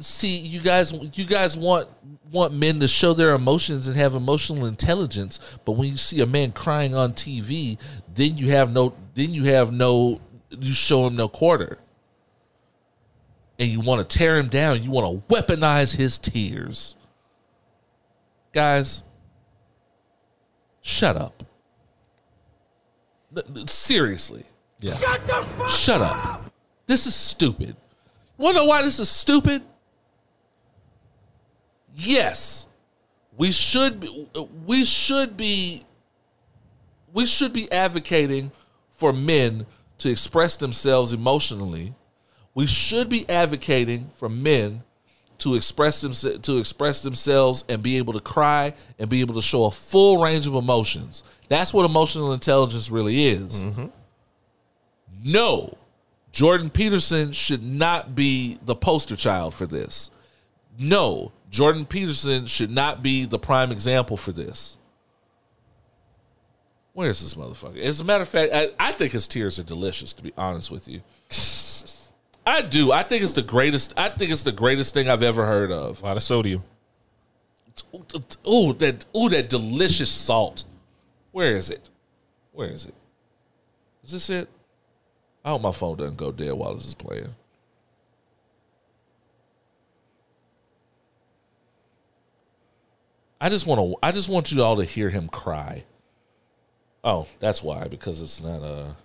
see you guys you guys want want men to show their emotions and have emotional intelligence but when you see a man crying on TV then you have no then you have no you show him no quarter and you want to tear him down you want to weaponize his tears guys shut up seriously Yeah. Shut the fuck Shut up. This is stupid. Want to know why this is stupid? Yes, we should be, we should be we should be advocating for men to express themselves emotionally. We should be advocating for men to express to express themselves and be able to cry and be able to show a full range of emotions. That's what emotional intelligence really is. Mm-hmm. No, Jordan Peterson should not be the poster child for this. No, Jordan Peterson should not be the prime example for this. Where is this motherfucker? As a matter of fact, I, I think his tears are delicious. To be honest with you, I do. I think it's the greatest. I think it's the greatest thing I've ever heard of. A lot of sodium. Ooh, that ooh, that delicious salt. Where is it? Where is it? Is this it? I hope my phone doesn't go dead while this is playing. I just want to. I just want you all to hear him cry. Oh, that's why because it's not a.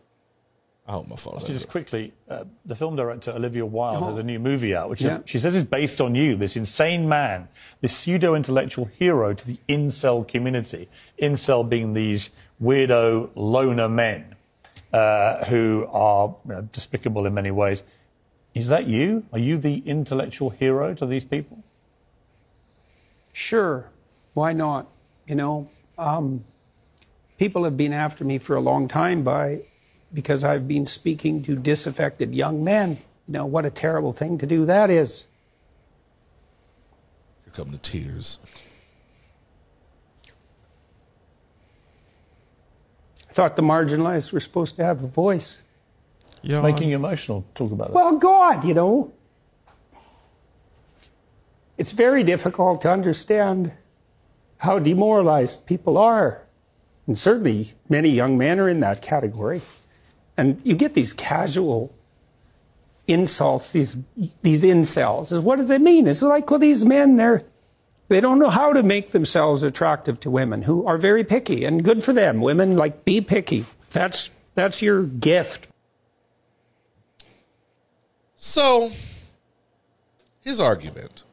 I hope my phone. Just quickly, uh, the film director Olivia Wilde Oh. has a new movie out, which Yeah. she says is based on you, this insane man, this pseudo intellectual hero to the incel community. Incel being these weirdo loner men uh, who are you know, despicable in many ways. Is that you? Are you the intellectual hero to these people? Sure. Why not? You know, um, people have been after me for a long time by because I've been speaking to disaffected young men. You know, what a terrible thing to do that is. Here come the tears. I thought the marginalized were supposed to have a voice. It's making you emotional. Talk about it. Well, God, you know. It's very difficult to understand how demoralized people are. And certainly many young men are in that category. And you get these casual insults, these these incels. What does it mean? It's like, well, these men, they're they don't know how to make themselves attractive to women who are very picky and good for them. Women like be picky. That's that's your gift. So, his argument,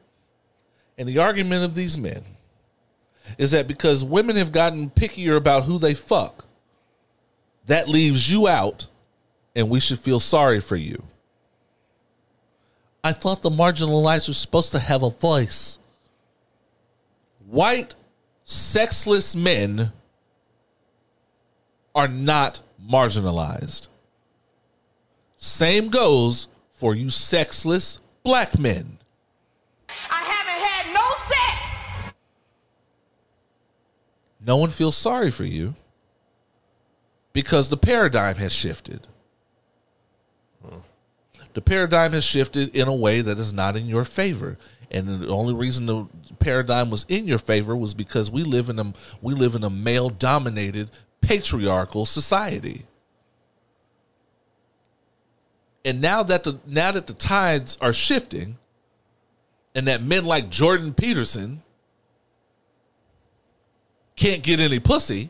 and the argument of these men, is that because women have gotten pickier about who they fuck, that leaves you out, and we should feel sorry for you. I thought the marginalized were supposed to have a voice. White, sexless men are not marginalized. Same goes for you sexless black men. I No one feels sorry for you because the paradigm has shifted. The paradigm has shifted in a way that is not in your favor. And the only reason the paradigm was in your favor was because we live in a we live in a male dominated patriarchal society. And now that the now that the tides are shifting and that men like Jordan Peterson can't get any pussy,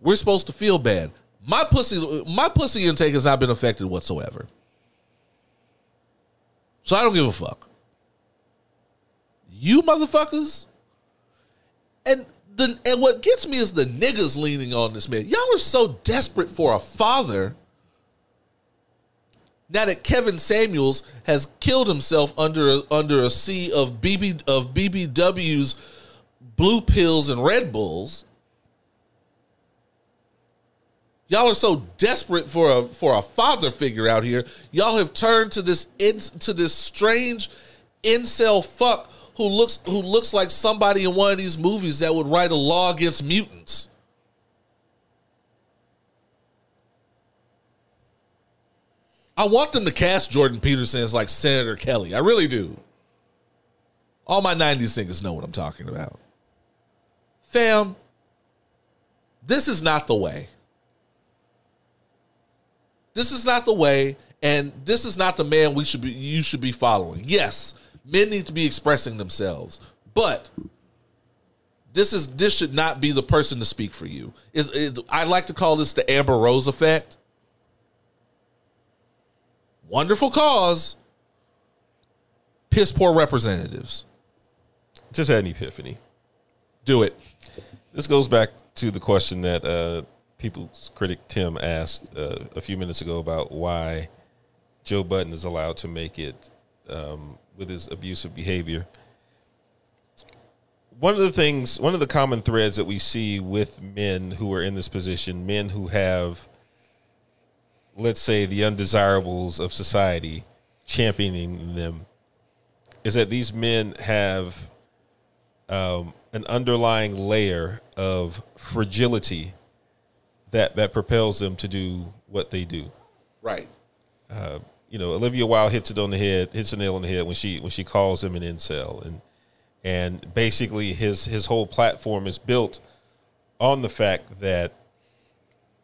we're supposed to feel bad. My pussy, my pussy intake has not been affected whatsoever. So I don't give a fuck. You motherfuckers, and the and what gets me is the niggas leaning on this man. Y'all are so desperate for a father. Now that Kevin Samuels has killed himself under a, under a sea of BB of BBW's blue pills and Red Bulls, y'all are so desperate for a for a father figure out here. Y'all have turned to this in, to this strange incel fuck who looks who looks like somebody in one of these movies that would write a law against mutants. I want them to cast Jordan Peterson as like Senator Kelly. I really do. All my 90s singers know what I'm talking about. Fam, this is not the way. This is not the way, and this is not the man we should be you should be following. Yes, men need to be expressing themselves, but this is this should not be the person to speak for you. Is is- I like to call this the Amber Rose effect. Wonderful cause, piss poor representatives. Just had an epiphany. Do it. This goes back to the question that uh, People's Critic Tim asked uh, a few minutes ago about why Joe Budden is allowed to make it um, with his abusive behavior. One of the things, one of the common threads that we see with men who are in this position, men who have, let's say, the undesirables of society championing them, is that these men have um, an underlying layer of fragility that that propels them to do what they do. Right. Uh, you know, Olivia Wilde hits it on the head, hits the nail on the head when she when she calls him an incel, and and basically his his whole platform is built on the fact that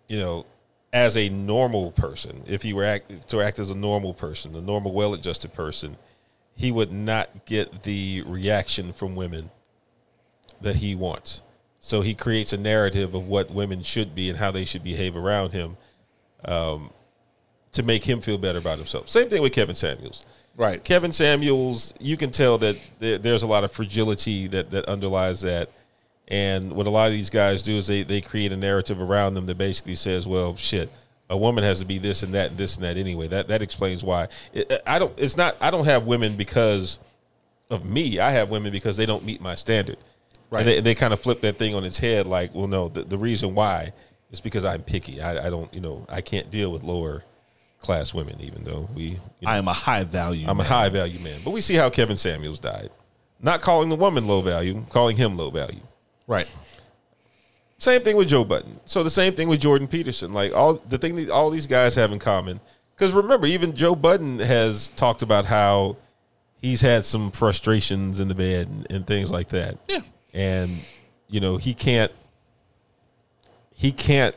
you know as a normal person if he were act, to act as a normal person a normal well-adjusted person he would not get the reaction from women that he wants So he creates a narrative of what women should be and how they should behave around him, um, to make him feel better about himself. Same thing with Kevin Samuels. Right. Kevin Samuels, you can tell that there, there's a lot of fragility that that underlies that. And what a lot of these guys do is they they create a narrative around them that basically says, "Well, shit, a woman has to be this and that and this and that anyway." That that explains why. It, uh, I don't. It's not. I don't have women because of me. I have women because they don't meet my standard. Right. And they, they kind of flip that thing on its head. Like, well, no, the, the reason why is because I'm picky. I, I don't. You know, I can't deal with lower class women, even though we. You know, I am a high value. I'm a high value man. But we see how Kevin Samuels died. Not calling the woman low value, calling him low value. Right. Same thing with Joe Budden. So the same thing with Jordan Peterson. Like all the thing that all these guys have in common. Because remember, even Joe Budden has talked about how he's had some frustrations in the bed and, and things like that. Yeah. And you know he can't he can't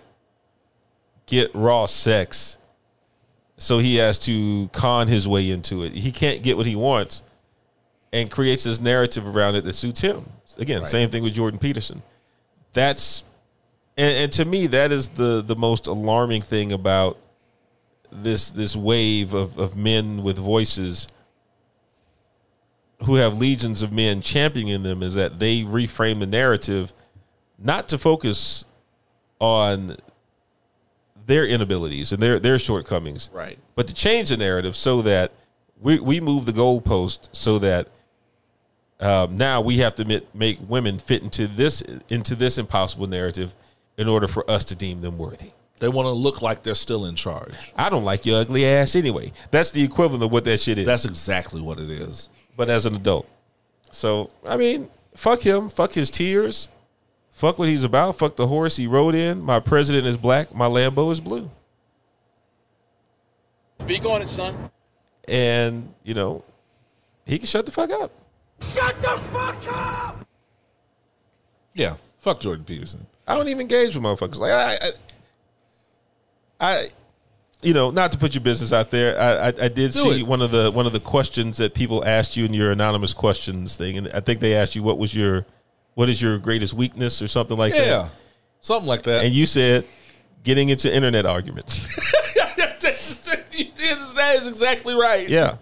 get raw sex, so he has to con his way into it. He can't get what he wants, and creates this narrative around it that suits him. Again, Right. same thing with Jordan Peterson. That's and, and to me that is the the most alarming thing about this this wave of, of men with voices who have legions of men championing them is that they reframe the narrative not to focus on their inabilities and their their shortcomings Right. but to change the narrative so that we we move the goalpost so that um, now we have to make, make women fit into this into this impossible narrative in order for us to deem them worthy. They want to look like they're still in charge. I don't like your ugly ass anyway. That's the equivalent of what that shit is. That's exactly what it is. but as an adult. So I mean, fuck him. Fuck his tears. Fuck what he's about. Fuck the horse he rode in. My president is black. My Lambo is blue. Speak on it, son. And you know, he can shut the fuck up. Shut the fuck up! Yeah. Fuck Jordan Peterson. I don't even engage with motherfuckers. Like I, I, I you know, not to put your business out there. I, I, I did Do see it. one of the one of the questions that people asked you in your anonymous questions thing, and I think they asked you what was your, what is your greatest weakness or something like that. Yeah. Something like that. And you said getting into internet arguments. that is exactly right. Yeah,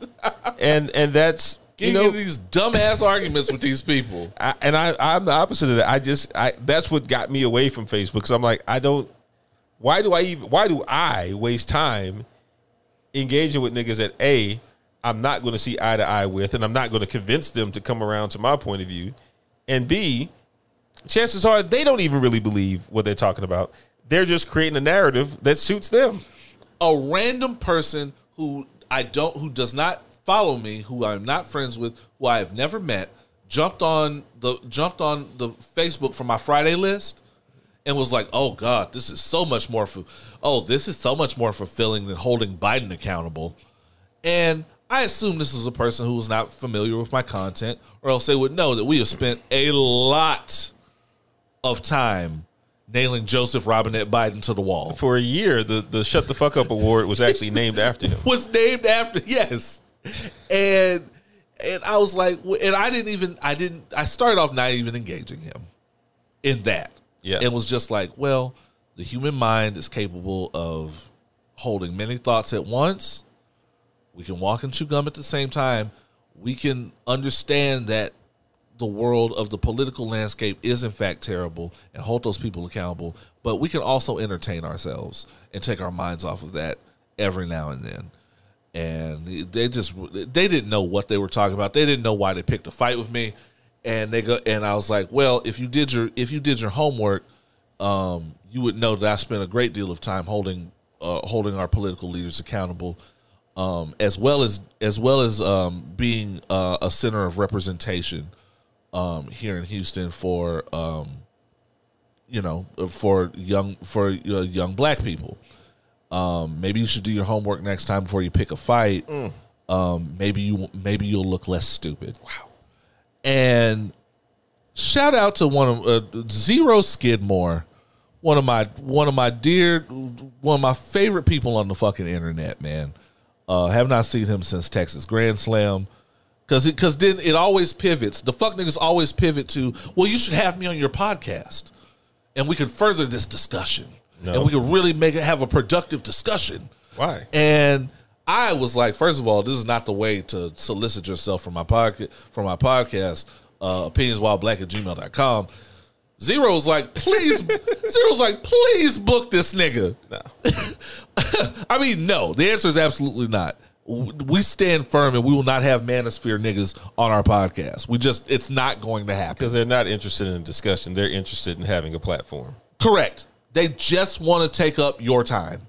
and and that's you know, these dumbass arguments with these people. I, and I I'm the opposite of that. I just I that's what got me away from Facebook because I'm like I don't. Why do I even? Why do I waste time engaging with niggas that a I'm not going to see eye to eye with, and I'm not going to convince them to come around to my point of view, and b chances are they don't even really believe what they're talking about. They're just creating a narrative that suits them. A random person who I don't, who does not follow me, who I'm not friends with, who I have never met, jumped on the jumped on the Facebook for my Friday list, and was like, "Oh God, this is so much more. fu- Oh, this is so much more fulfilling than holding Biden accountable." And I assume this is a person who was not familiar with my content, or else they would know that we have spent a lot of time nailing Joseph Robinette Biden to the wall. For a year, the the Shut the Fuck Up Award was actually named after him. was named after yes and and i was like and i didn't even i didn't i started off not even engaging him in that. Yeah. it was just like well the human mind is capable of holding many thoughts at once. We can walk and chew gum at the same time. We can understand that the world of the political landscape is in fact terrible and hold those people accountable. But we can also entertain ourselves and take our minds off of that every now and then and they just they didn't know what they were talking about. They didn't know why they picked a fight with me. And they go and i was like well if you did your if you did your homework um you would know that i spent a great deal of time holding uh holding our political leaders accountable um as well as as well as um being uh, a center of representation um here in houston for um you know for young for uh, young black people um, maybe you should do your homework next time before you pick a fight. Um, maybe you maybe you'll look less stupid. Wow. And shout out to one of uh, Zero Skidmore, one of my one of my dear one of my favorite people on the fucking internet, man. Uh, have not seen him since Texas Grand Slam. Cause it, cause then it always pivots. The fuck niggas always pivot to, well, you should have me on your podcast, and we could further this discussion, No. and we could really make it have a productive discussion. Why? And I was like, first of all, this is not the way to solicit yourself for my podcast for my podcast, uh, opinionswhileblack at gmail.com. Zero's like, please Zero's like, please book this nigga. No. I mean, no. The answer is absolutely not. We stand firm and we will not have manosphere niggas on our podcast. We just it's not going to happen. Because they're not interested in a discussion. They're interested in having a platform. Correct. They just want to take up your time.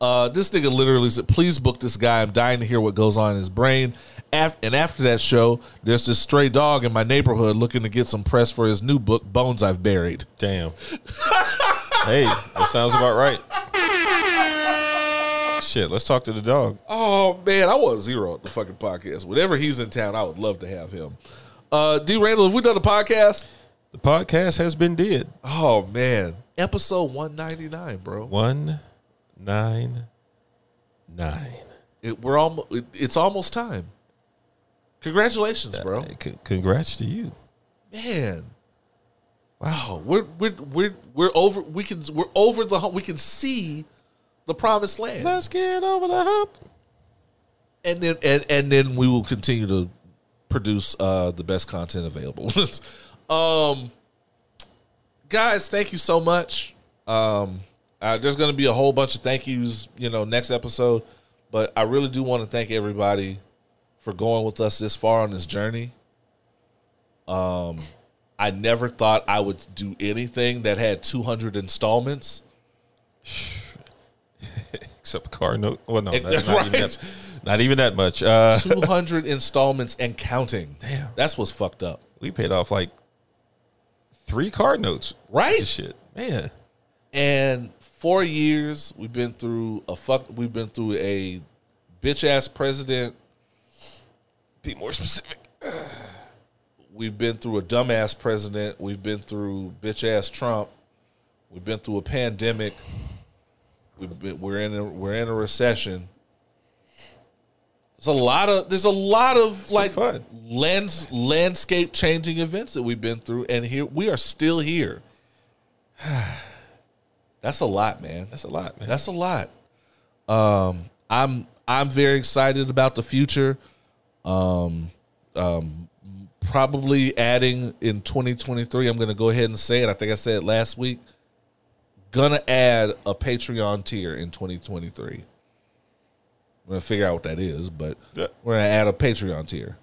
Uh, this nigga literally said, "Please book this guy. I'm dying to hear what goes on in his brain." And after that show, there's this stray dog in my neighborhood looking to get some press for his new book, "Bones I've Buried." Damn. hey, that sounds about right. Shit, let's talk to the dog. Oh man, I want zero at the fucking podcast. Whenever he's in town, I would love to have him. Uh, D. Randle, have we done a podcast? The podcast has been did. Oh man, episode 199, bro. One nine nine. It, we're almost. It, it's almost time. Congratulations, bro. C- congrats to you. Man. Wow, we're we're we're we're over. We can we're over the hump. We can see the promised land, Let's get over the hump. and then and and then we will continue to produce uh the best content available. um, guys, thank you so much. Um, uh, there's going to be a whole bunch of thank yous, you know, next episode. But I really do want to thank everybody for going with us this far on this journey. Um, I never thought I would do anything that had 200 installments. Except car note. Well, no, not, not even that, not even that much. Uh, 200 installments and counting. Damn. That's what's fucked up. we paid off like three card notes. Right? Shit, man. And four years, we've been through a fuck. We've been through a bitch ass president. Be more specific. We've been through a dumbass president. We've been through bitch ass Trump. We've been through a pandemic. We've been, we're in a, we're in a recession. There's a lot of there's a lot of like fun. lands landscape changing events that we've been through, and here we are still here. That's a lot, man. That's a lot, man. That's a lot. Um, I'm I'm very excited about the future. Um, um, probably adding in 2023. I'm going to go ahead and say it. I think I said it last week. Gonna add a Patreon tier in 2023. I'm gonna figure out what that is, but Yeah. we're gonna add a Patreon tier.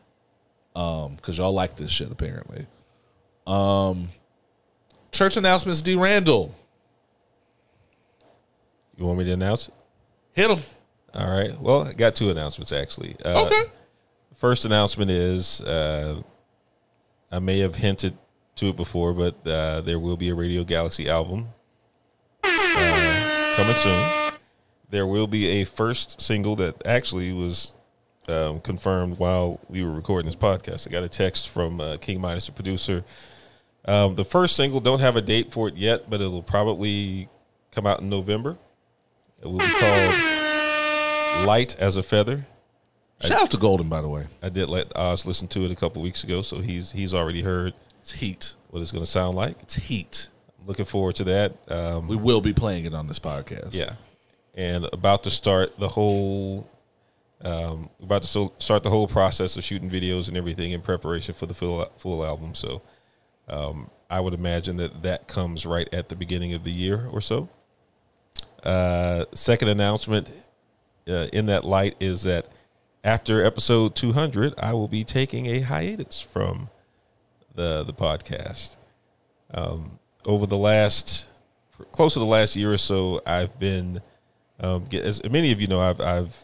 Um, because y'all like this shit apparently. Um, church announcements. D. Randle, You want me to announce it? hit him. All right. Well, I got two announcements actually. Uh, Okay. First announcement is uh, I may have hinted to it before, but uh, there will be a Radio Galaxy album uh, coming soon. There will be a first single that actually was um, confirmed while we were recording this podcast. I got a text from uh, King Minus, the producer. Um, the first single don't have a date for it yet, but it'll probably come out in November. It will be called "Light as a Feather." Shout out to Golden, by the way. I did let Oz listen to it a couple weeks ago, so he's he's already heard It's heat. what it's going to sound like. It's heat. Looking forward to that. Um, We will be playing it on this podcast. yeah, and about to start the whole, um, about to start the whole process of shooting videos and everything in preparation for the full full album. So, um, I would imagine that that comes right at the beginning of the year or so. Uh, second announcement uh, in that light is that after episode 200, I will be taking a hiatus from the the podcast. Um, over the last close to the last year or so, I've been um, as many of you know, I've I've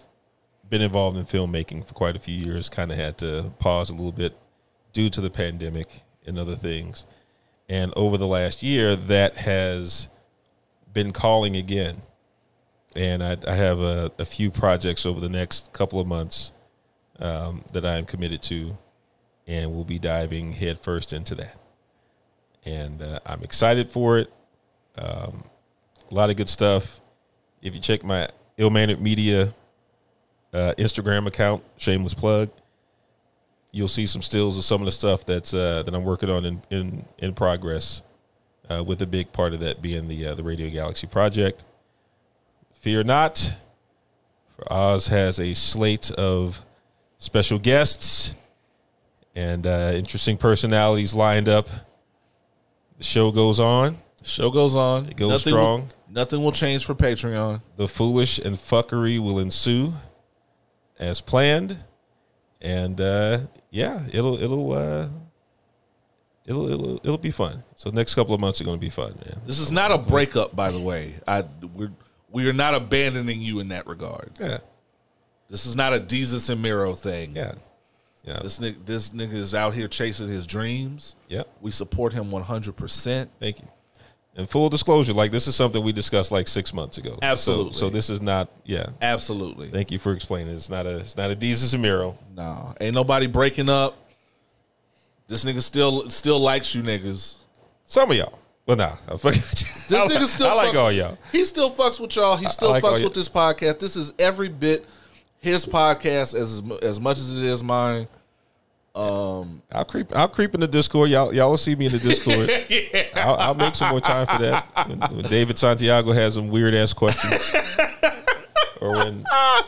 been involved in filmmaking for quite a few years. Kind of had to pause a little bit due to the pandemic and other things. And over the last year, that has been calling again. And I, I have a, a few projects over the next couple of months um, that I am committed to, and we'll be diving headfirst into that. And uh, I'm excited for it. Um, a lot of good stuff. If you check my Ill Mannered Media uh, Instagram account, shameless plug, you'll see some stills of some of the stuff that's uh, that I'm working on in in, in progress. Uh, with a big part of that being the uh, the Radio Galaxy project. Fear not, for Oz has a slate of special guests and uh, interesting personalities lined up. The show goes on. The Show goes on. It goes nothing strong. Nothing will change for Patreon. The foolish and fuckery will ensue as planned, and uh, yeah, it'll it'll uh, it'll it'll it'll be fun. So next couple of months are going to be fun, man. This is not a breakup, by the way. I we're we are not abandoning you in that regard. Yeah. This is not a Jesus and Miro thing. Yeah. Yeah. This nigga, this nigga is out here chasing his dreams. Yep. We support him one hundred percent. Thank you. And full disclosure, like this is something we discussed like six months ago. Absolutely. So, so this is not, yeah. Absolutely. Thank you for explaining. It's not a, it's not a Jesus and Miro. No, ain't nobody breaking up. This nigga still still likes you niggas. Some of y'all. Well, nah. I fuck- This nigga still I like fucks- all y'all. He still fucks with y'all. He still like fucks with this podcast. This is every bit his podcast as as much as it is mine. Um, I'll creep. I'll creep in the Discord. Y'all, y'all will see me in the Discord. yeah. I'll, I'll make some more time for that. When, when David Santiago has some weird ass questions, or when I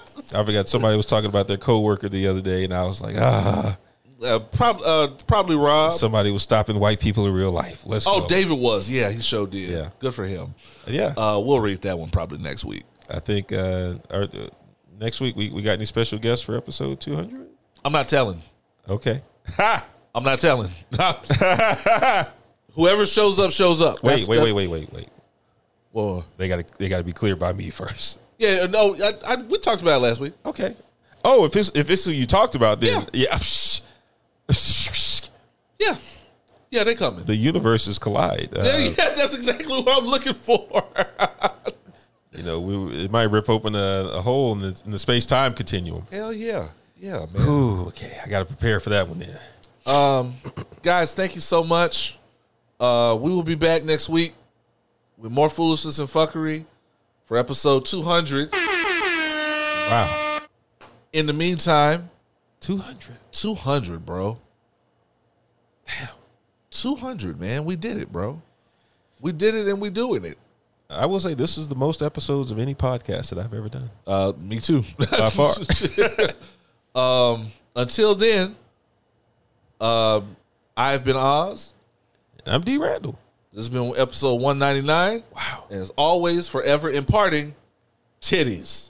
forgot somebody was talking about their coworker the other day, and I was like, ah. Uh, prob- uh, probably Rob. Somebody was stopping white people in real life. Let's oh, go. David was. Yeah, he sure did. Yeah. good for him. Yeah. Uh, we'll read that one probably next week. I think uh, our, uh, next week we, we got any special guests for episode two hundred. I'm not telling. Okay. Ha! I'm not telling. Whoever shows up, shows up. Wait, That's- wait, that- wait, wait, wait, wait. Well, They got to they got to be clear by me first. yeah, no, I, I, we talked about it last week. Okay. Oh, if it's if it's who you talked about, then yeah. Yeah, yeah, they coming. the universes collide. Uh, yeah, yeah, that's exactly what I'm looking for. You know, we, it might rip open a, a hole in the, in the space time continuum. Hell yeah, yeah, man. Ooh, okay, I got to prepare for that one then. Um, guys, thank you so much. Uh, we will be back next week with more foolishness and fuckery for episode 200. Wow, In the meantime, two hundred. 200, bro. Damn. 200, man. We did it, bro. We did it and we doing it. I will say this is the most episodes of any podcast that I've ever done. Uh, me too. By far. um, until then, um, I've been Oz. I'm D Randle. This has been episode 199. Wow. And as always, forever imparting titties. Titties.